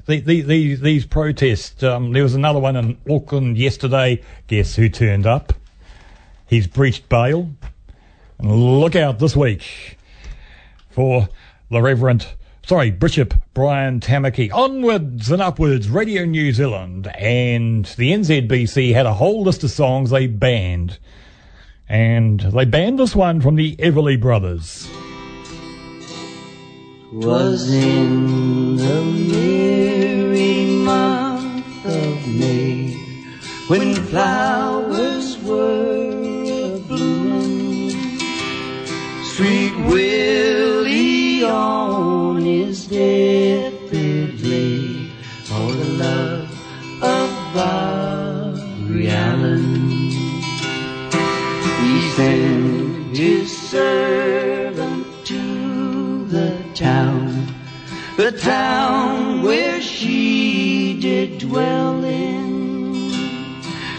the, the, the, these protests. Um, there was another one in Auckland yesterday. Guess who turned up? He's breached bail. And look out this week for the Reverend, sorry, Bishop Brian Tamaki. Onwards and upwards, Radio New Zealand and the NZBC had a whole list of songs they banned. And they banned this one from the Everly Brothers. was in the May when flowers were blooming. Sweet Willie on his deathbed lay for the love of Barbary Allen. He sent his servant to the town, the town where she did dwell in,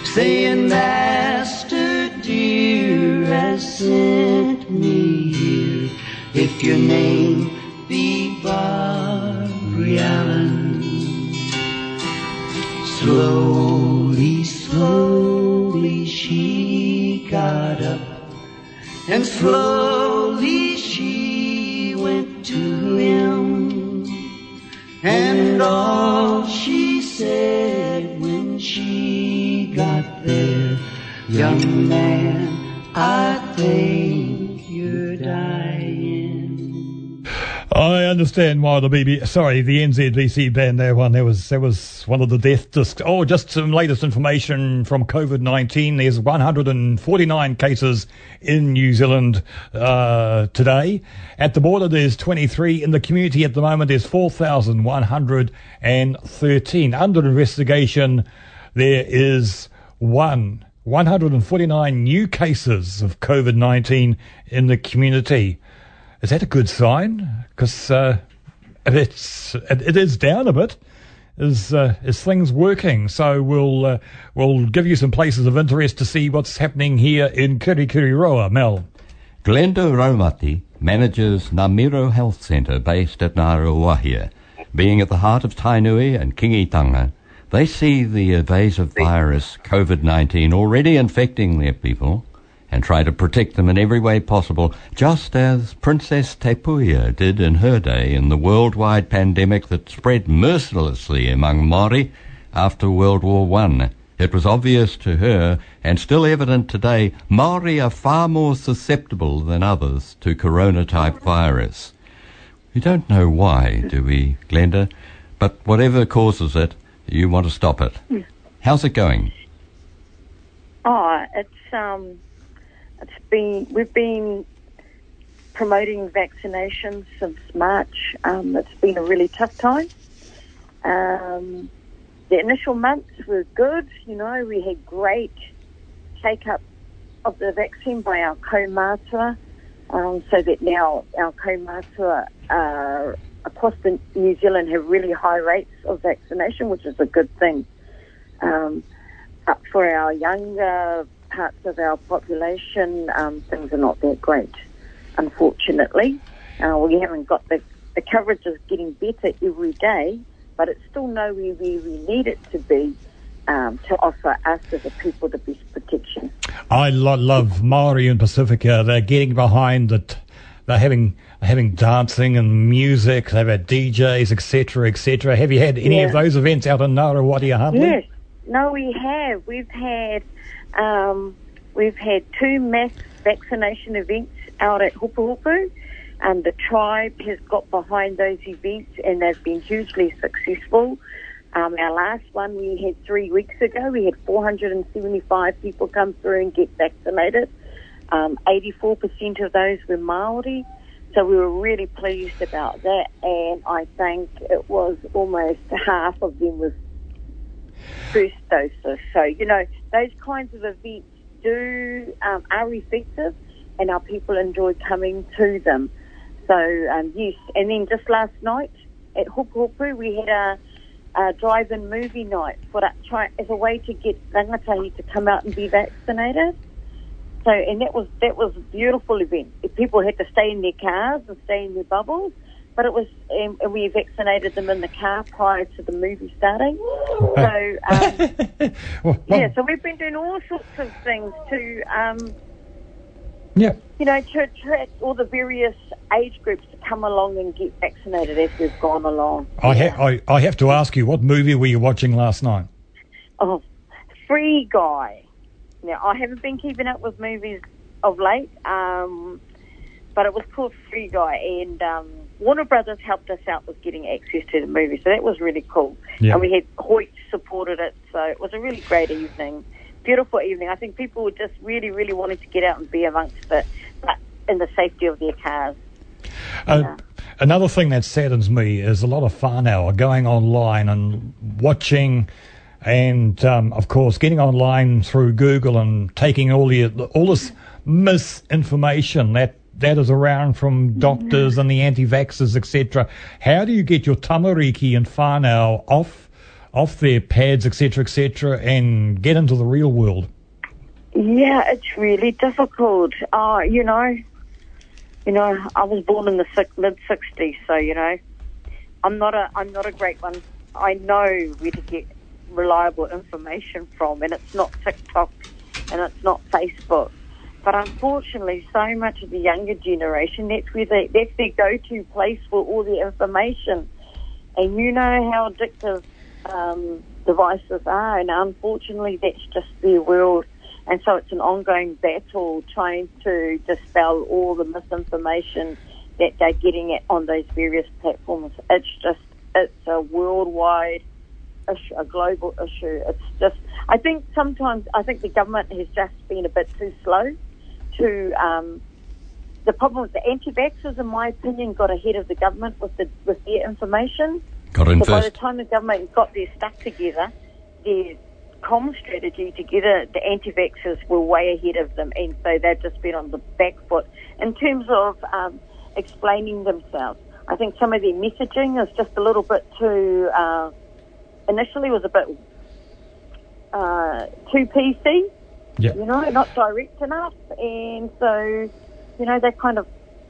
saying, Master dear has sent me here, if your name be Barbary Allen. Slowly, slowly she got up, and slowly she went to him. And all she said when she got there, young man, I I understand why the BB, sorry, the NZBC banned that one. There was there was one of the death discs. Oh, just some latest information from COVID nineteen. There's 149 cases in New Zealand uh, today. At the border, there's 23. In the community at the moment, there's 4,113 under investigation. There is one. 149 new cases of COVID 19 in the community. Is that a good sign? Because uh, it's it, it is down a bit. Is uh, is things working? So we'll uh, we'll give you some places of interest to see what's happening here in Kirikiriroa, Mel. Glenda Raumati manages Ngā Miro Health Centre based at Ngaruawahia. Being at the heart of Tainui and Kingitanga, they see the evasive virus COVID-19 already infecting their people and try to protect them in every way possible, just as Princess Tepuia did in her day in the worldwide pandemic that spread mercilessly among Māori after World War One. It was obvious to her, and still evident today, Māori are far more susceptible than others to corona-type virus. We don't know why, do we, Glenda? But whatever causes it, you want to stop it. How's it going? Oh, it's um, it's been we've been promoting vaccinations since March. Um, it's been a really tough time. Um, the initial months were good. You know, we had great take up of the vaccine by our kaumātua, um, so that now our kaumātua uh, across the New Zealand have really high rates of vaccination, which is a good thing. Um, but for our younger parts of our population, um, things are not that great, unfortunately. Uh, we haven't got the, the coverage is getting better every day, but it's still nowhere where we need it to be um, to offer us as a people the best protection. I lo- love Maori and Pacifica. They're getting behind it. They're having having dancing and music. They've had DJs, etc., etc. Have you had any Yeah. of those events out in Ngaruawahia Huntly? Yes, no, we have. We've had um, we've had two mass vaccination events out at Hopuhopu, and the tribe has got behind those events, and they've been hugely successful. Um, our last one we had three weeks ago. We had 475 people come through and get vaccinated. Um, 84% of those were Maori. So we were really pleased about that, and I think it was almost half of them was first doses. So, you know, those kinds of events do um, are effective and our people enjoy coming to them. So, um, yes. And then just last night at Hopuhopu, we had a, a drive-in movie night for that, try, as a way to get rangatahi to come out and be vaccinated. So, and that was that was a beautiful event. People had to stay in their cars and stay in their bubbles, but it was, um, we vaccinated them in the car prior to the movie starting. So, um, Well, yeah, so we've been doing all sorts of things to, um, yeah. you know, to attract all the various age groups to come along and get vaccinated as we've gone along. I, ha- I, I have to ask you, what movie were you watching last night? Oh, Free Guy. Now, I haven't been keeping up with movies of late, um, but it was called Free Guy, and um, Warner Brothers helped us out with getting access to the movie, so that was really cool. Yeah. And we had Hoyt supported it, so it was a really great evening. Beautiful evening. I think people were just really, really wanting to get out and be amongst it, but in the safety of their cars. Uh, another thing that saddens me is a lot of whānau are going online and watching and, um, of course, getting online through Google and taking all the all this misinformation that that is around from doctors and the anti-vaxxers, etc. How do you get your tamariki and whānau off off their pads, etc., etc., and get into the real world? Yeah, it's really difficult. Uh, you know, you know, I was born in the mid '60s, so you know, I'm not a I'm not a great one. I know where to get reliable information from, and it's not TikTok and it's not Facebook. But unfortunately, so much of the younger generation that's where they that's their go-to place for all the information, and you know how addictive um, devices are, and unfortunately, that's just their world. And so it's an ongoing battle trying to dispel all the misinformation that they're getting on those various platforms. It's just, it's a worldwide issue, a global issue. It's just, I think sometimes, I think the government has just been a bit too slow to, um, the problem with the anti-vaxxers, in my opinion, got ahead of the government with the with their information. Got in So by the time the government got their stuff together, their comm strategy together, the anti-vaxxers were way ahead of them, and so they've just been on the back foot in terms of um, explaining themselves. I think some of their messaging is just a little bit too. Uh, initially, was a bit uh, too PC. Yeah. You know, not direct enough, and so you know they kind of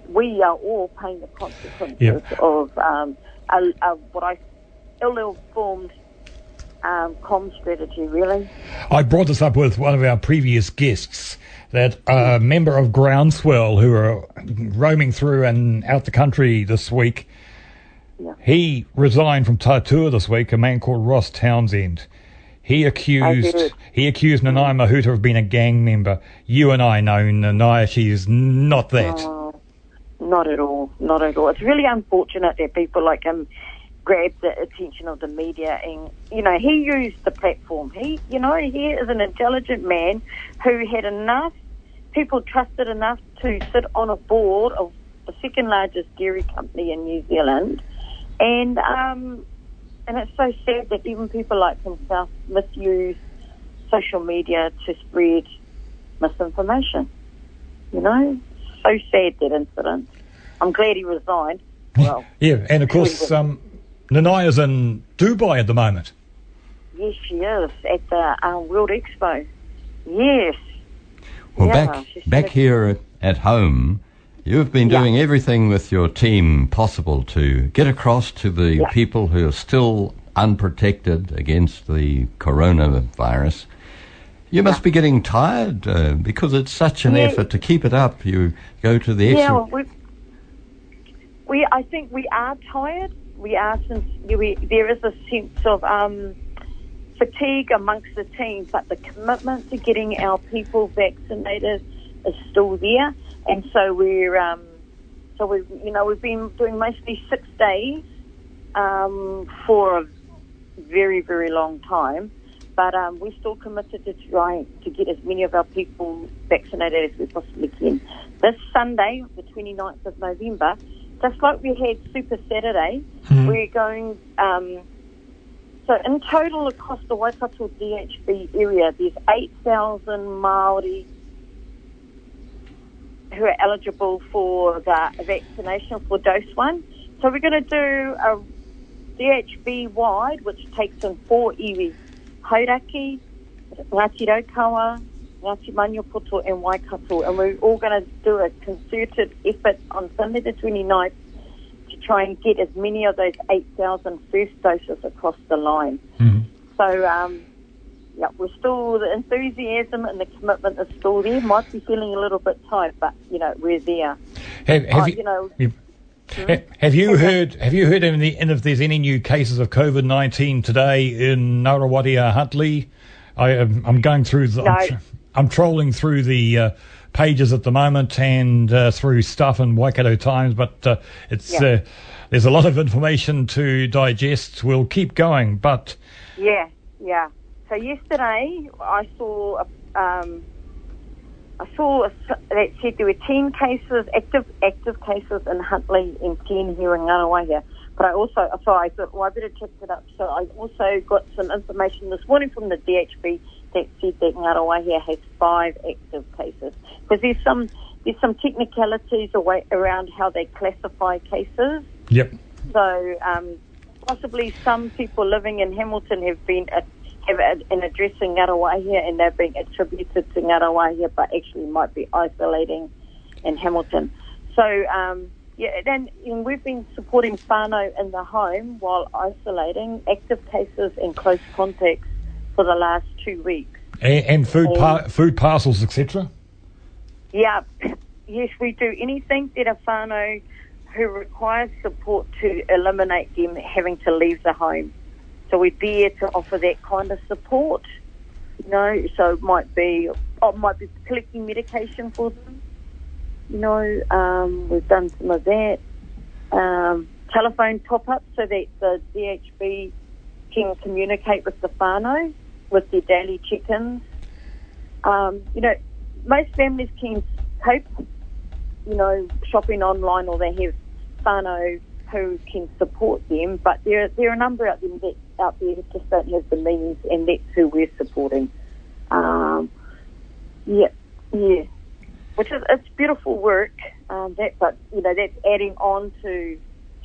we are all paying the consequences Yeah. of um, a, a, what I ill-informed um, com strategy, really. I brought this up with one of our previous guests that a member of Groundswell who are roaming through and out the country this week. Yeah. He resigned from Tatua this week, a man called Ross Townshend. He accused he accused Nanaia Mahuta of being a gang member. You and I know Nanaia, she is not that. Oh, not at all. Not at all. It's really unfortunate that people like him grab the attention of the media and, you know, he used the platform. He, you know, he is an intelligent man who had enough, people trusted enough to sit on a board of the second largest dairy company in New Zealand. And, um, and it's so sad that even people like himself misuse social media to spread misinformation. You know, so sad that incident. I'm glad he resigned. Well, Yeah, and of course, um, Nanaia is in Dubai at the moment. yes, she is at the uh, World Expo. Yes. Well, Yeah, back back gonna- here at home, you've been Yeah. doing everything with your team possible to get across to the Yeah. people who are still unprotected against the coronavirus. You must be getting tired uh, because it's such an Yeah. effort to keep it up. You go to the Yeah, extra. well, we, we, I think we are tired. We are since we, there is a sense of um, fatigue amongst the team, but the commitment to getting our people vaccinated is still there, and so we're um, so we you know we've been doing mostly six days um, for a very very long time. But um, we're still committed to trying to get as many of our people vaccinated as we possibly can. This Sunday, the 29th of November, just like we had Super Saturday, we're going. Um, so in total across the Waikato DHB area, there's 8,000 Māori who are eligible for the vaccination for dose one. So we're going to do a DHB wide, which takes in four iwi, Hauraki, Ngāti Raukawa, Ngāti Maniapoto and Waikato. And we're all going to do a concerted effort on Sunday the 29th to try and get as many of those 8,000 first doses across the line. Mhm. So, um, yeah, we're still, the enthusiasm and the commitment is still there. Might be feeling a little bit tight, but, you know, we're there. Have, have Uh, you, you know, you- ha- have you heard? Have you heard any, and if there's any new cases of COVID nineteen today in Ngaruawahia, Huntly? I, am I'm going through. The, I'm, tr- I'm trolling through the uh, pages at the moment and uh, through stuff in Waikato Times, but uh, it's Yeah. uh, there's a lot of information to digest. We'll keep going, but Yeah, yeah. So yesterday I saw a, um, I saw a, that said there were ten cases, active active cases in Huntly and ten here in Ngarawahia. But I also, so I thought, well, I better check that up. So I also got some information this morning from the DHB that said that Ngarawahia has five active cases. Because there's some there's some technicalities away, around how they classify cases. yep. So um, possibly some people living in Hamilton have been have a- an address in Ngarawahia and they're being attributed to Ngarawahia, but actually might be isolating in Hamilton. So um, yeah, then you know, we've been supporting whānau in the home while isolating active cases and close contacts for the last two weeks. And, and food par- food parcels, etc. Yeah, yes, we do anything that a Fano who requires support to eliminate them having to leave the home. So we're there to offer that kind of support. You know, so it might be, oh, might be collecting medication for them. You know, um, we've done some of that. Um, telephone top up so that the DHB can communicate with the whānau with their daily check-ins. Um, you know, most families can cope, you know, shopping online or they have whānau who can support them, but there, there are a number out there that out there that just don't have the means, and that's who we're supporting. Um, yeah, yeah, which is it's beautiful work. Um, that, but you know, that's adding on to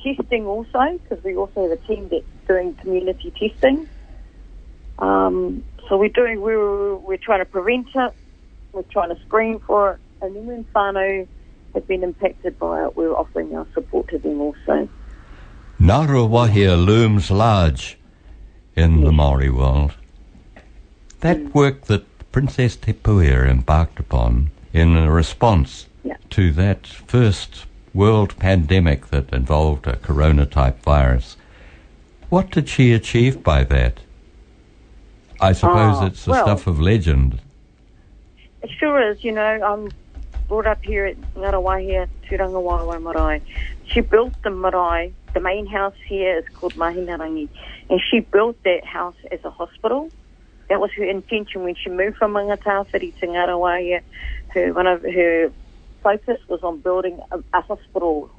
testing also because we also have a team that's doing community testing. Um, so we're doing we're we're trying to prevent it, we're trying to screen for it, and then when whānau have been impacted by it, we're offering our support to them also. Ngaruawahia looms large in the Maori world. That mm. work that Princess Te Puea embarked upon in a response Yeah. to that first world pandemic that involved a corona type virus, what did she achieve by that? I suppose Oh, it's the well- stuff of legend. It sure is, you know, I'm brought up here at Ngarawahia, Turangawaewae Marae. She built the marae, the main house here is called Mahinarangi, and she built that house as a hospital. That was her intention when she moved from Mangatawhiri to Ngarawahia. Her, one of her focus was on building a, a hospital.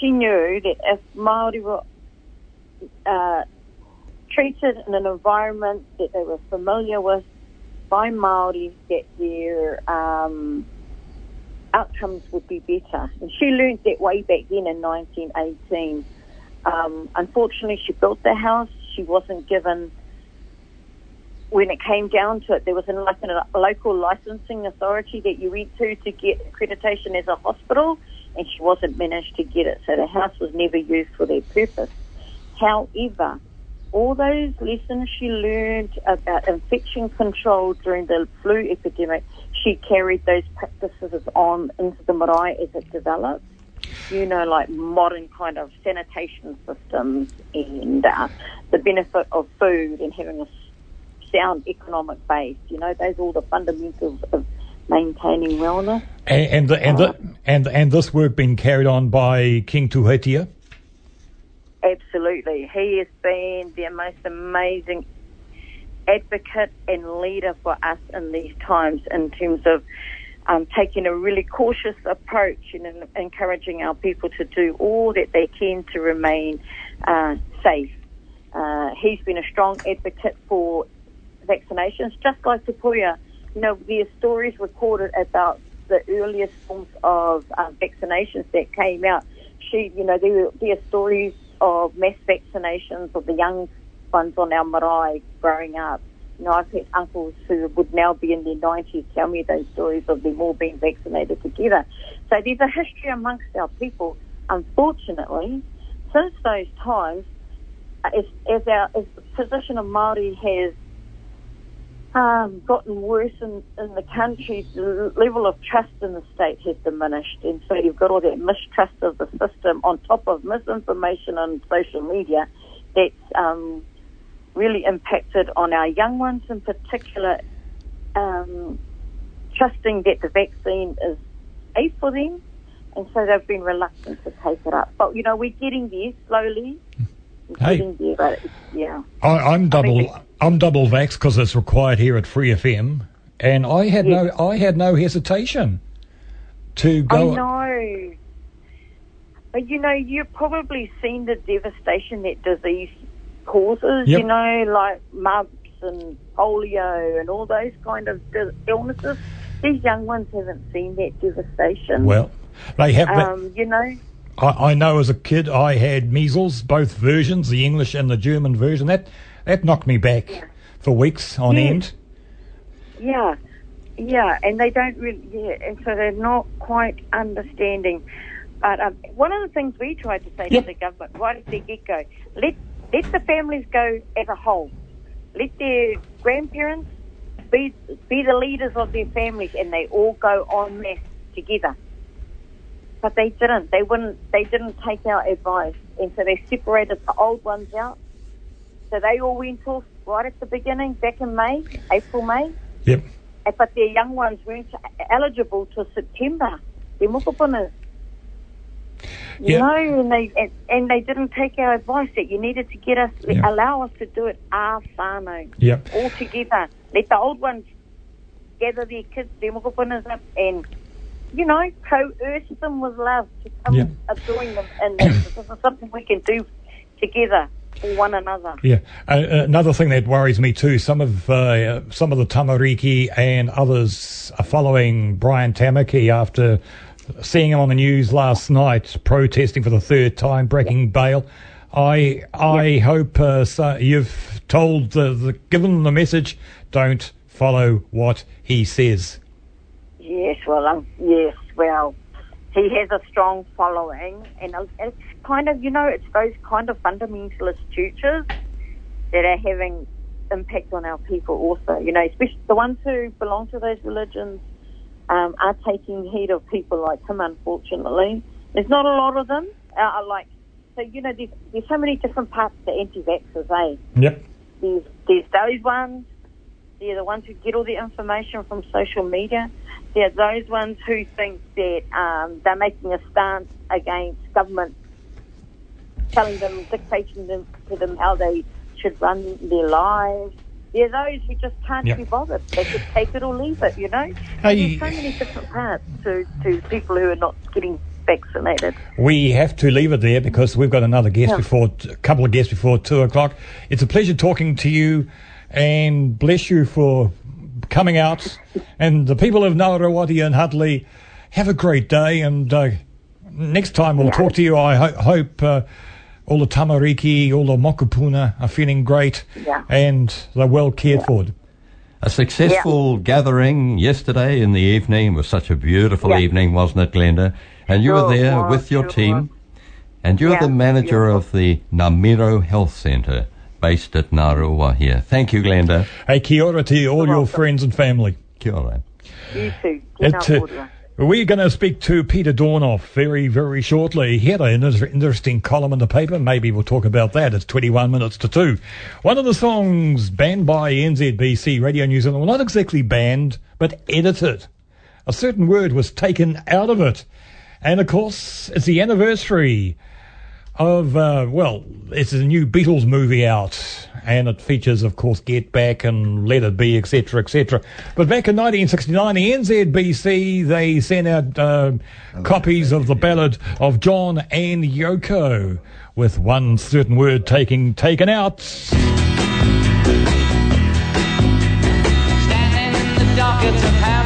She knew that if Māori were uh, treated in an environment that they were familiar with, by Maori that their um, outcomes would be better. And she learned that way back then in 1918. Um, unfortunately, she built the house. She wasn't given. When it came down to it, there was an, like a local licensing authority that you went to to get accreditation as a hospital, and she wasn't managed to get it. So the house was never used for their purpose. However, all those lessons she learned about infection control during the flu epidemic, she carried those practices on into the marae as it developed. You know, like modern kind of sanitation systems and uh, the benefit of food and having a sound economic base. You know, those are all the fundamentals of maintaining wellness. And and the, and, the, and and this work being carried on by King Tuheitia. Absolutely. He has been the most amazing advocate and leader for us in these times in terms of um, taking a really cautious approach and en- encouraging our people to do all that they can to remain uh, safe. Uh, he's been a strong advocate for vaccinations, just like Te Puea. You know, there are stories recorded about the earliest forms of uh, vaccinations that came out. She, you know, there, there are stories of mass vaccinations of the young ones on our marae growing up. You know, I've had uncles who would now be in their 90s tell me those stories of them all being vaccinated together. So there's a history amongst our people. Unfortunately, since those times, as, as our as the position of Māori has um, gotten worse in, in the country, the level of trust in the state has diminished. And so you've got all that mistrust of the system on top of misinformation on social media that's um, really impacted on our young ones in particular, um, trusting that the vaccine is safe for them. And so they've been reluctant to take it up. But, you know, we're getting there slowly. We're Hey. getting there, but yeah. I, I'm double. I'm double vax because it's required here at Free FM, and I had no. I had no hesitation to go. I know. But you know, you've probably seen the devastation that disease causes, Yep. you know, like mumps and polio and all those kind of illnesses. These young ones haven't seen that devastation. Well, they have. um, you know, I, I know as a kid I had measles, both versions, the English and the German version. That that knocked me back for weeks on Yeah. end. yeah, yeah, and they don't really, yeah, and so they're not quite understanding. But um, one of the things we tried to say Yep. to the government right at the get go, let let the families go as a whole. Let their grandparents be be the leaders of their families, and they all go on masse together. But they didn't. They wouldn't. They didn't take our advice, and so they separated the old ones out. So they all went off right at the beginning, back in May, April, May. Yep. But their young ones weren't eligible till September. Their mokopunas. You Yeah. know, and they and, and they didn't take our advice that you needed to get us Yeah. allow us to do it our whānau Yep. all together. Let the old ones gather their kids, their mokopunas up, and you know, coerce them with love to come Yeah. and join them. And this is something we can do together for one another. Yeah. Uh, another thing that worries me too. Some of uh, some of the Tamariki and others are following Brian Tamaki after seeing him on the news last night protesting for the third time, breaking bail. I I hope uh, so you've told the, the given them the message. Don't follow what he says. Yes, well, um, yes, well, he has a strong following, and uh, it's kind of, you know, it's those kind of fundamentalist churches that are having impact on our people also. You know, especially the ones who belong to those religions um, are taking heed of people like him, unfortunately. There's not a lot of them. Uh, like, so, you know, there's, there's so many different parts to anti-vaxxers, eh? Yep. There's, there's those ones. They're the ones who get all the information from social media. They're those ones who think that um, they're making a stance against government, telling them, dictating them to them how they should run their lives. They're those who just can't Yep. be bothered. They could take it or leave it, you know? Hey. There's so many different parts to, to people who are not getting vaccinated. We have to leave it there because we've got another guest Yeah. before a couple of guests before two o'clock. It's a pleasure talking to you, and bless you for coming out. And the people of Ngaruawahia and Huntly, have a great day. And uh, next time we'll Yeah. talk to you. I ho- hope uh, all the tamariki, all the mokopuna are feeling great, Yeah. and they're well cared for. A successful gathering yesterday in the evening. It was such a beautiful Yeah. evening, wasn't it, Glenda? And you Sure were there was, with your sure team. was. And you're Yeah, the manager beautiful. of the Ngā Miro Health Centre based at Ngaruawahia. Thank you, Glenda. Hey, kia ora to all your welcome. friends and family. Kia ora. You too. It, Tēnā uh, kōrua. We're going to speak to Peter Dornoff very, very shortly. He had an interesting column in the paper. Maybe we'll talk about that. It's 21 minutes to 2. One of the songs banned by NZBC Radio New Zealand, well, not exactly banned, but edited. A certain word was taken out of it. And of course, it's the anniversary of, uh, well, it's a new Beatles movie out, and it features, of course, Get Back and Let It Be, etc., etc. But back in 1969, the NZBC, they sent out uh, copies of the ballad of John and Yoko, with one certain word taking taken out. Standing in the dockets of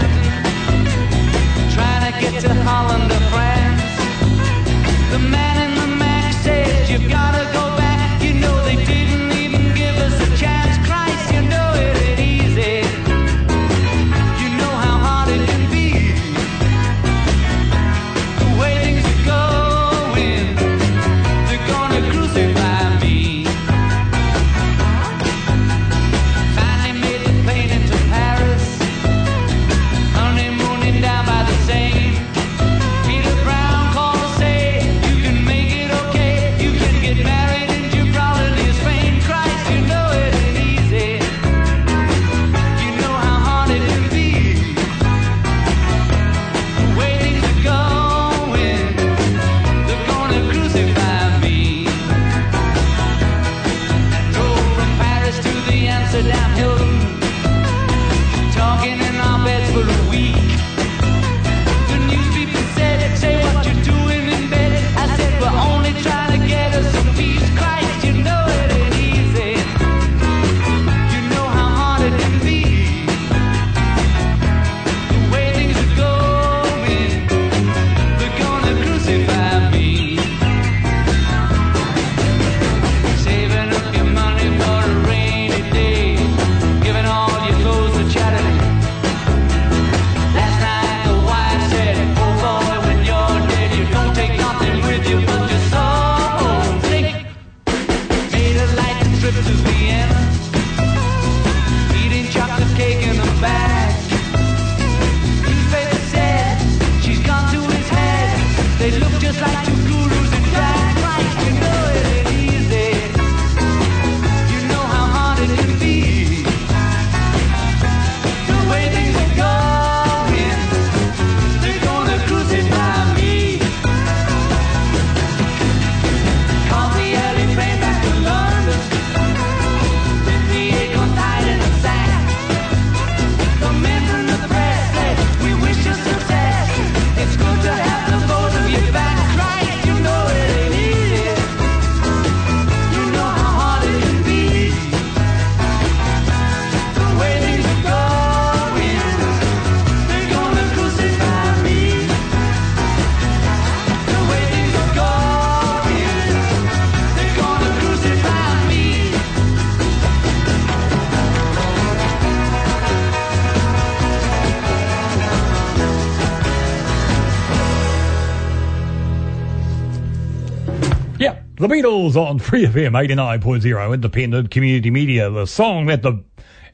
Beatles on Free FM 89.0 independent community media. The song that the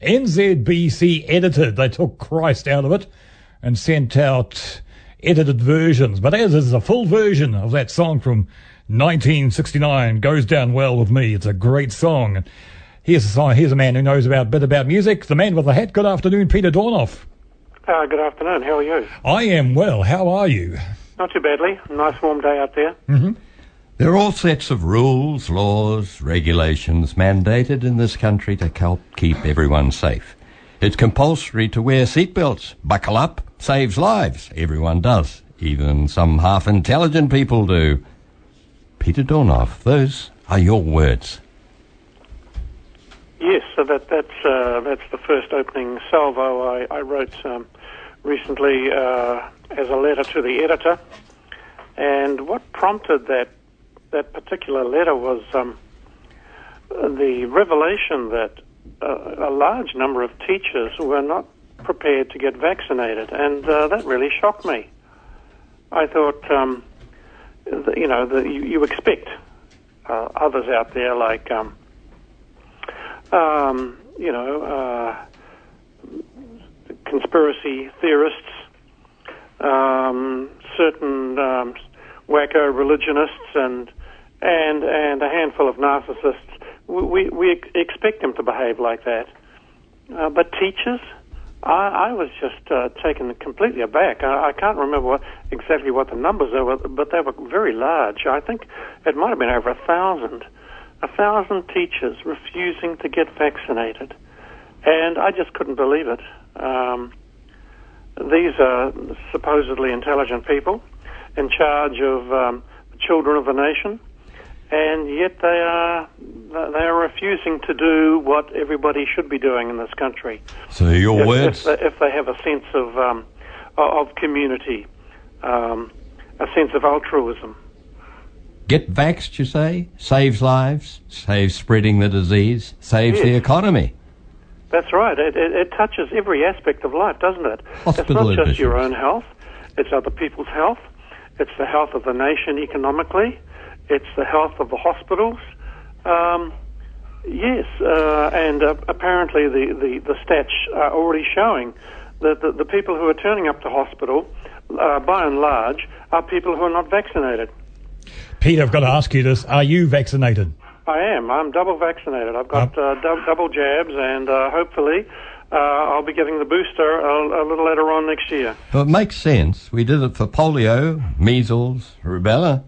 NZBC edited, they took Christ out of it and sent out edited versions. But as is a full version of that song from 1969, goes down well with me. It's a great song. Here's a song. Here's a man who knows about a bit about music. The man with the hat. Good afternoon, Peter Dornoff. Uh, good afternoon. How are you? I am well. How are you? Not too badly. Nice warm day out there. Mm-hmm. There are all sets of rules, laws, regulations mandated in this country to help keep everyone safe. It's compulsory to wear seatbelts. Buckle up, saves lives. Everyone does. Even some half intelligent people do. Peter Dornoff, those are your words. Yes, so that that's uh, that's the first opening salvo I, I wrote um, recently uh, as a letter to the editor, and what prompted that that particular letter was um, the revelation that uh, a large number of teachers were not prepared to get vaccinated, and uh, that really shocked me. I thought, um, th- you know, the, you, you expect uh, others out there like. Um, um, you know, uh, conspiracy theorists, um, certain um, wacko religionists, and and and a handful of narcissists. We we ex- expect them to behave like that, uh, but teachers, I, I was just uh, taken completely aback. I, I can't remember what, exactly what the numbers were, but they were very large. I think it might have been over a thousand, a thousand teachers refusing to get vaccinated, and I just couldn't believe it. Um, these are supposedly intelligent people in charge of um, the children of the nation, and yet they are they are refusing to do what everybody should be doing in this country. So your if, words. if they, if they have a sense of um, of community, um, a sense of altruism. Get vaxxed, you say? Saves lives, saves spreading the disease, saves the economy. That's right. It, it, it touches every aspect of life, doesn't it? Hospital it's not just your own health; it's other people's health. It's the health of the nation economically. It's the health of the hospitals. Um, yes, uh, and uh, apparently the, the, the stats are already showing that the, the people who are turning up to hospital, uh, by and large, are people who are not vaccinated. Peter, I've got to ask you this. Are you vaccinated? I am. I'm double vaccinated. I've got uh, dou- double jabs, and uh, hopefully uh, I'll be getting the booster a, a little later on next year. Well, it makes sense. We did it for polio, measles, rubella.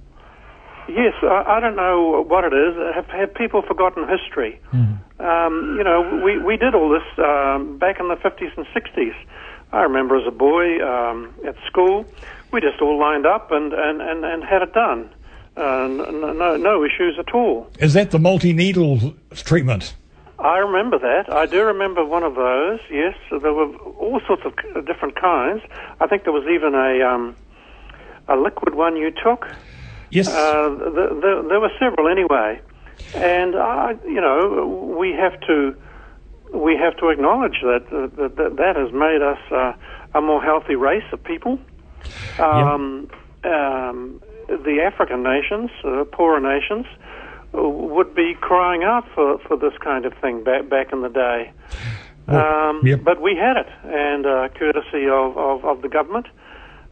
Yes, I, I don't know what it is. Have, have people forgotten history? Um, you know, we, we did all this um, back in the 50s and 60s. I remember as a boy um, at school, we just all lined up and, and, and, and had it done. Uh, no, no issues at all. Is that the multi-needle treatment? I remember that. I do remember one of those. Yes, there were all sorts of different kinds. I think there was even a um, a liquid one you took. Yes. Uh, th- th- there were several anyway, and I, you know, we have to we have to acknowledge that uh, that, that, that has made us uh, a more healthy race of people. Um, um, the African nations, uh, poorer nations, uh, would be crying out for, for this kind of thing back back in the day. Um, yep. But we had it, and uh, courtesy of, of, of the government,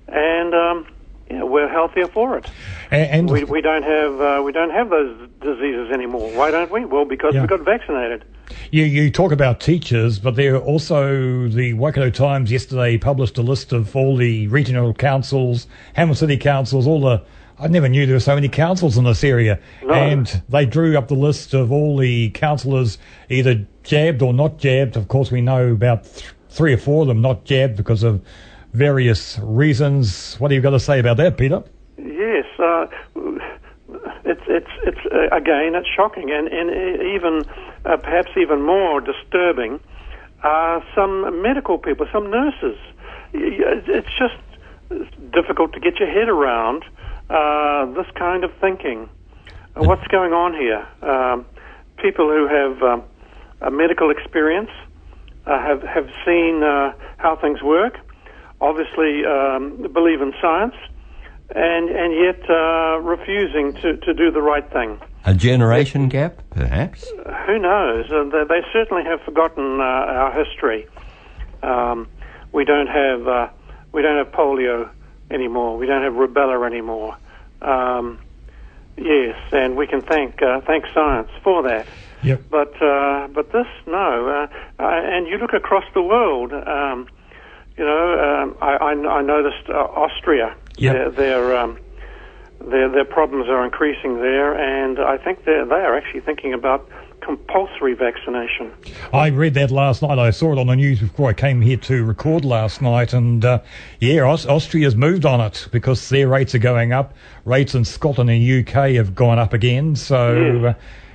and um, yeah, we're healthier for it. And, and We, we don't have uh, we don't have those diseases anymore. Why don't we? Well, because Yeah. we got vaccinated. You, you talk about teachers, but there are also the Waikato Times yesterday published a list of all the regional councils, Hamilton City councils, all the. I never knew there were so many councils in this area. No. And they drew up the list of all the councillors either jabbed or not jabbed. Of course, we know about th- three or four of them not jabbed because of various reasons. What have you got to say about that, Peter? Yes, uh, it's it's it's uh, again it's shocking, and and even uh, perhaps even more disturbing some medical people, some nurses. It's just difficult to get your head around uh, this kind of thinking. Uh, What's going on here? Um, people who have a medical experience uh, have have seen uh, how things work. Obviously, um, believe in science, and and yet uh, refusing to, to do the right thing. A generation gap, perhaps? Who knows? Uh, they, they certainly have forgotten uh, our history. Um, we don't have uh, we don't have polio anymore. We don't have rubella anymore. Um, yes, and we can thank uh, thank science for that. Yep. But uh, but this no, uh, uh, and you look across the world. Um, you know, um, I, I, I noticed uh, Austria. Yep. Their their, um, their their problems are increasing there, and I think they they are actually thinking about compulsory vaccination. I read that last night. I saw it on the news before I came here to record last night. And uh, yeah, Aus- Austria's moved on it because their rates are going up. Rates in Scotland and UK have gone up again. So, uh,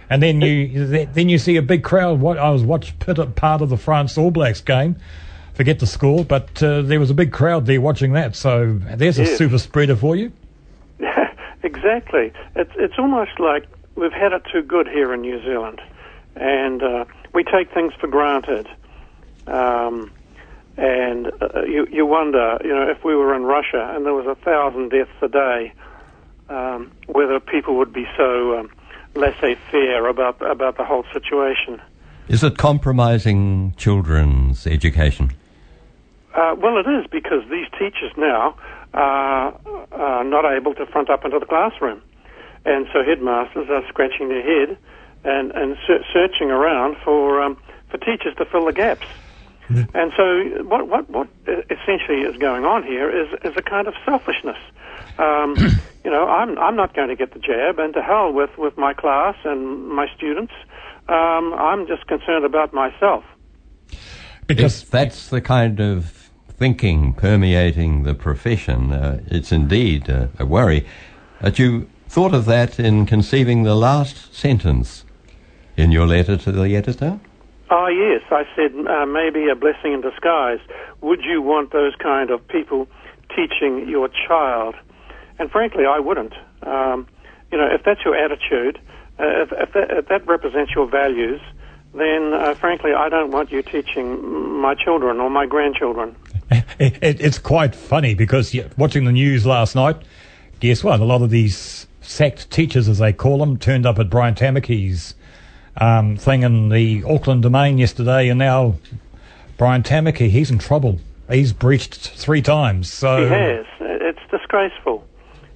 and then you then you see a big crowd. What I was watched part of the France All Blacks game. Forget the score, but uh, there was a big crowd there watching that. So there's a super spreader for you. exactly. It's it's almost like we've had it too good here in New Zealand, and uh, we take things for granted. Um, and uh, you you wonder, you know, if we were in Russia and there was a thousand deaths a day, um, whether people would be so um, laissez-faire about about the whole situation. Is it compromising children's education? Uh, well, it is because these teachers now are, are not able to front up into the classroom, and so headmasters are scratching their head and and ser- searching around for um, for teachers to fill the gaps. And so, what what what essentially is going on here is is a kind of selfishness. Um, you know, I'm I'm not going to get the jab, and to hell with with my class and my students. Um, I'm just concerned about myself. Because if that's the kind of thinking permeating the profession, uh, it's indeed uh, a worry. That you thought of that in conceiving the last sentence in your letter to the editor? Oh, yes. I said uh, maybe a blessing in disguise. Would you want those kind of people teaching your child? And frankly, I wouldn't. Um, you know, if that's your attitude, uh, if, if, that, if, that, represents your values, then uh, frankly, I don't want you teaching my children or my grandchildren. It, it, it's quite funny because watching the news last night, guess what? A lot of these sacked teachers, as they call them, turned up at Brian Tamaki's um, thing in the Auckland Domain yesterday, and now Brian Tamaki, he's in trouble. He's breached three times. So he has. It's disgraceful.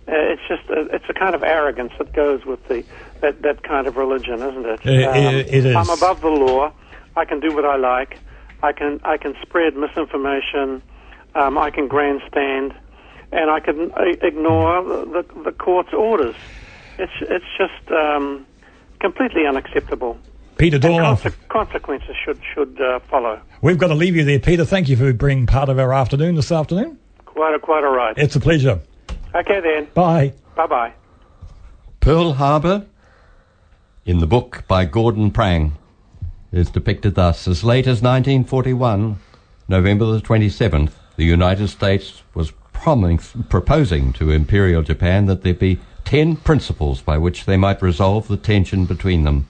Uh, it's just a, it's a kind of arrogance that goes with the that, that kind of religion, isn't it? It, um, it is. I'm above the law. I can do what I like. I can I can spread misinformation. Um, I can grandstand, and I can uh, ignore the, the, the court's orders. It's it's just um, completely unacceptable. Peter Dornoff. Conse- consequences should should uh, follow. We've got to leave you there, Peter. Thank you for being part of our afternoon this afternoon. Quite a quite all right. It's a pleasure. Okay then. Bye. Bye bye. Pearl Harbor, in the book by Gordon Prange, is depicted thus. As late as 1941, November the 27th, the United States was proposing to Imperial Japan that there be ten principles by which they might resolve the tension between them.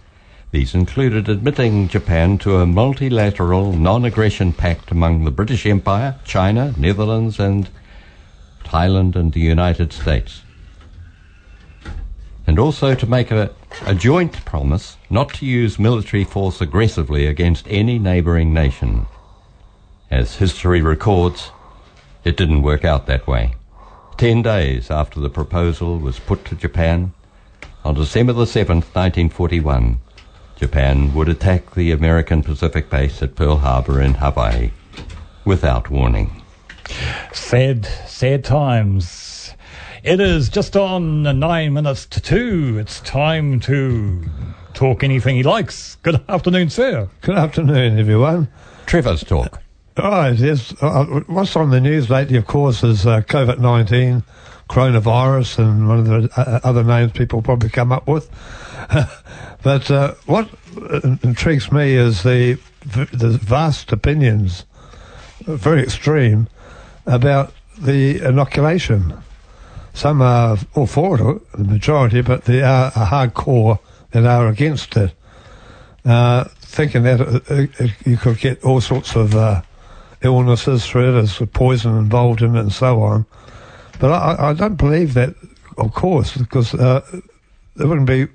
These included admitting Japan to a multilateral non-aggression pact among the British Empire, China, Netherlands and Thailand and the United States. And also to make a, a joint promise not to use military force aggressively against any neighbouring nation. As history records, it didn't work out that way. Ten days after the proposal was put to Japan, on December the 7th, 1941, Japan would attack the American Pacific base at Pearl Harbor in Hawaii without warning. Sad, sad times. It is just on nine minutes to two. It's time to talk anything he likes. Good afternoon, sir. Good afternoon, everyone. Trevor's talk. Oh, yes. Uh, what's on the news lately, of course, is uh, COVID 19, coronavirus, and one of the uh, other names people probably come up with. but uh, what intrigues me is the, the vast opinions, very extreme, about the inoculation. Some are all for it, the majority, but they are a hardcore that are against it, uh, thinking that uh, you could get all sorts of illnesses through it, there's poison involved in it, and so on. But I, I don't believe that, of course, because uh, they wouldn't be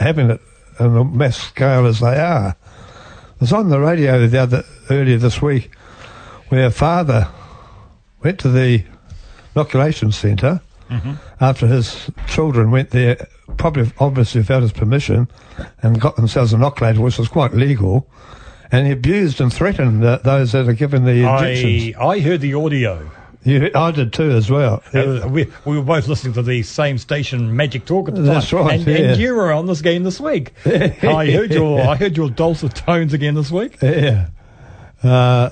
having it on a mass scale as they are. I was on the radio the other earlier this week where father went to the inoculation center mm-hmm. after his children went there, probably obviously without his permission, and got themselves an inoculated, which was quite legal and he abused and threatened uh, those that are given the injections. I, I heard the audio. You, I did too, as well. Uh, we, we were both listening to the same station, Magic Talk at the That's time. right. And, yeah. and you were on this game this week. I heard your I heard your dulcet tones again this week. Yeah. Uh,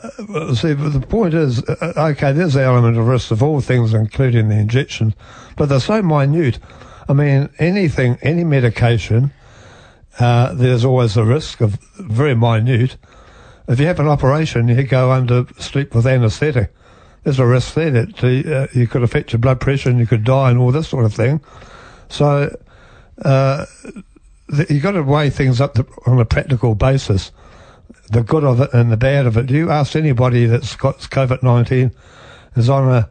see, but the point is, uh, okay, there's the element of risk of all things, including the injection, but they're so minute. I mean, anything, any medication, uh, there's always a risk of very minute. If you have an operation, you go under sleep with anaesthetic. There's a risk there that uh, you could affect your blood pressure and you could die and all this sort of thing. So uh, you've got to weigh things up on a practical basis, the good of it and the bad of it. Do You ask anybody that's got COVID nineteen is on a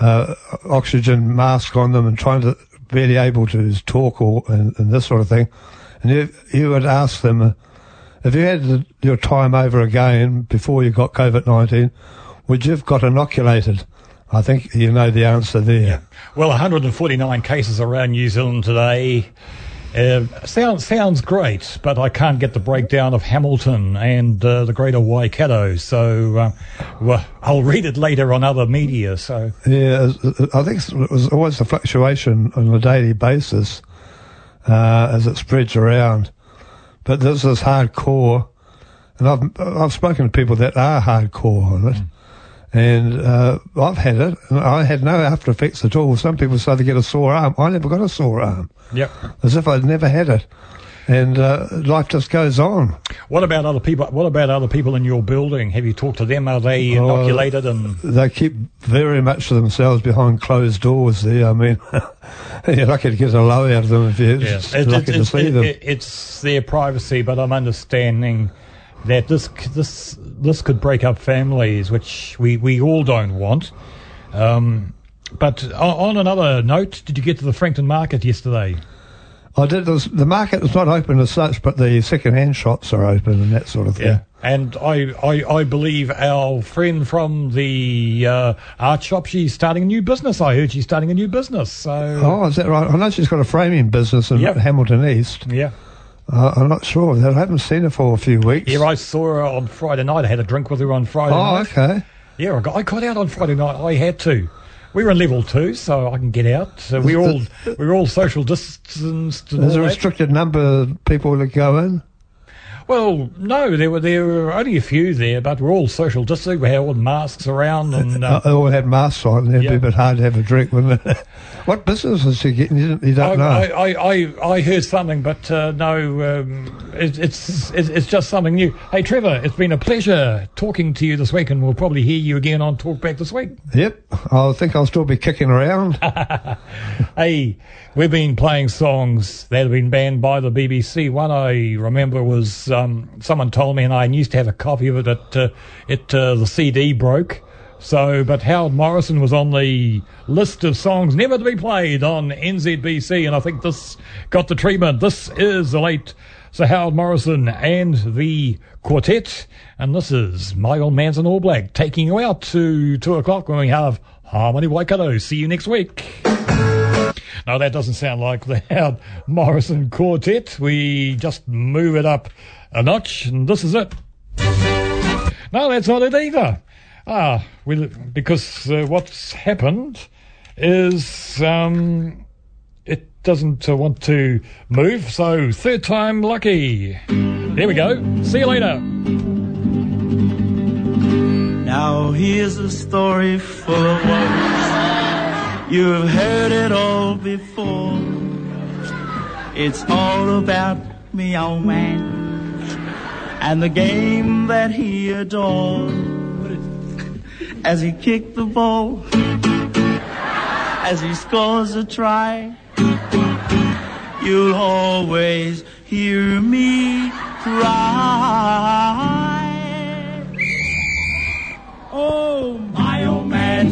uh, oxygen mask on them and trying to be able to talk or and, and this sort of thing and you, you would ask them, uh, if you had your time over again before you got COVID 19, would you have got inoculated? I think you know the answer there. Yeah. Well, 149 cases around New Zealand today. Uh, sounds sounds great, but I can't get the breakdown of Hamilton and uh, the Greater Waikato. So uh, well, I'll read it later on other media. So Yeah, I think it was always a fluctuation on a daily basis uh, as it spreads around. But this is hardcore, and I've I've spoken to people that are hardcore on it, and uh, I've had it, and I had no after effects at all. Some people say they get a sore arm. I never got a sore arm, yep. as if I'd never had it, and uh, life just goes on. What about other people? What about other people in your building? Have you talked to them? Are they Oh, inoculated? And They keep very much to themselves behind closed doors. There, I mean, you're lucky to get a low out of them if you're Yeah, just it- lucky to see them. it- it's their privacy, but I'm understanding that this this this could break up families, which we, we all don't want. Um, but on another note, did you get to the Frankton Market yesterday? I did. This, the market is not open as such, but the second-hand shops are open and that sort of thing. Yeah. And I, I, I believe our friend from the uh, art shop, she's starting a new business. I heard she's starting a new business. So Oh, is that right? I know she's got a framing business in Yep. Hamilton East. yeah. Uh, I'm not sure. I haven't seen her for a few weeks. Yeah, I saw her on Friday night. I had a drink with her on Friday oh, night. okay. Yeah, I got, I got out on Friday night. I had to. We were in level two, so I can get out. So we all we were all social distanced. There's all a that. restricted number of people that go in. Well, no, there were there were only a few there, but we're all social distancing. We had all masks around, and uh, they all had masks on. It'd be a bit hard to have a drink, wouldn't it? what business is she getting? You, don't- don't know. I, I, I, I heard something, but uh, no, um, it, it's, it's it's just something new. Hey, Trevor, it's been a pleasure talking to you this week, and we'll probably hear you again on Talkback this week. Yep. I think I'll still be kicking around. Hey, we've been playing songs that have been banned by the BBC. One I remember was um, someone told me, and I used to have a copy of it. That uh, it uh, the CD broke. So, but Howard Morrison was on the list of songs never to be played on NZBC, and I think this got the treatment. This is the late Sir Howard Morrison and the quartet, and this is My Old Man's in All Black, taking you out to two o'clock when we have Harmony Waikato. See you next week. No, that doesn't sound like the Howard Morrison Quartet. We just move it up a notch, and this is it. No, that's not it either. Ah, we, because uh, what's happened is um, it doesn't uh, want to move, so third time lucky. There we go. See you later. Now here's a story full of wonders. You've heard it all before. It's all about me old man and the game that he adored. As he kicked the ball, as he scores a try, you'll always hear me cry.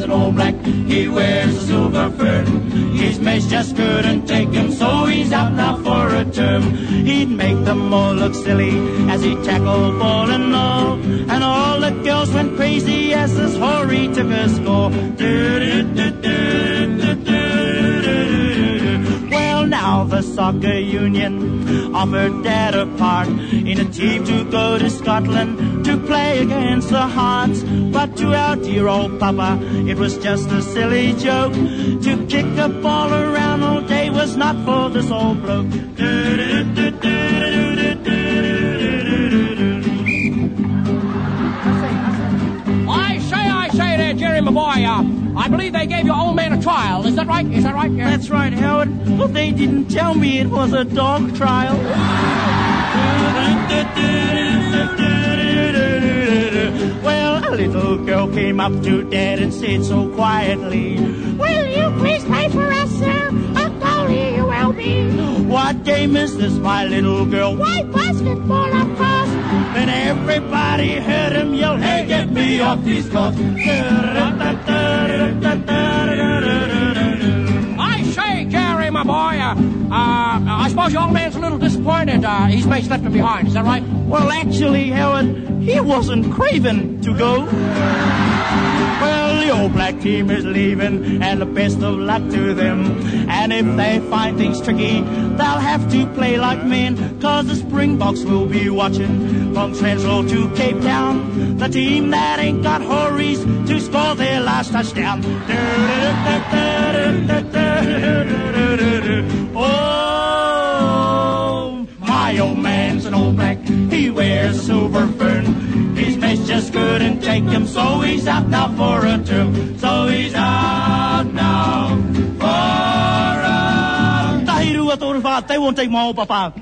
Man's an All Black. He wears a silver fern. His mates just couldn't take him, so he's out now for a term. He'd make them all look silly as he tackled ball and all. And all the girls went crazy as this Hori took a score. Well, now the soccer union offered Dad a part in a team to go to Scotland to play against the Hearts. But to our dear old Papa, it was just a silly joke. To kick a ball around all day was not for this old bloke. I say, I say there, Gerry, my boy. Uh, believe they gave your old man a trial. Is that right? Is that right? Yeah. That's right, Howard. But they didn't tell me it was a dog trial. Well, a little girl came up to Dad and said so quietly, Will you please play for us, sir? A goalie you will be. What game is this, my little girl? Why, basketball, of course. Then everybody heard him yell, Hey, get me off these courts. My boy. Uh, uh, I suppose your old man's a little disappointed. Uh, his mates left him behind. Is that right? Well, actually, Howard, he wasn't craving to go. The All Black team is leaving, and the best of luck to them. And if they find things tricky, they'll have to play like men, cause the Springboks will be watching from Central to Cape Town. The team that ain't got hurries to score their last touchdown. Oh, my old man's an All Black. He wears a silver fern. His just couldn't take him, so he's out now for a term. So he's out now for a Tahiru at Orfa, they won't take my old papa.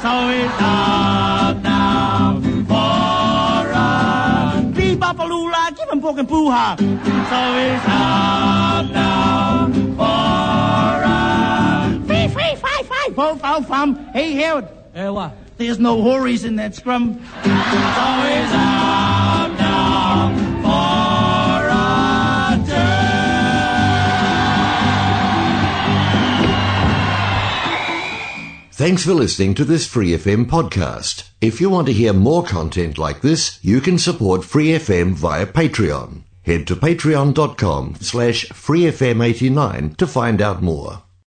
So he's out now for a Bebopalula, give him pork and poo-ha. So he's out now for a Free, free, five, five. Fo, fo, fum. Hey, Howard. Uh, what? There's no hurries in that scrum. Out now for a Thanks for listening to this Free FM podcast. If you want to hear more content like this, you can support Free FM via Patreon. Head to patreon.com slash freefm89 to find out more.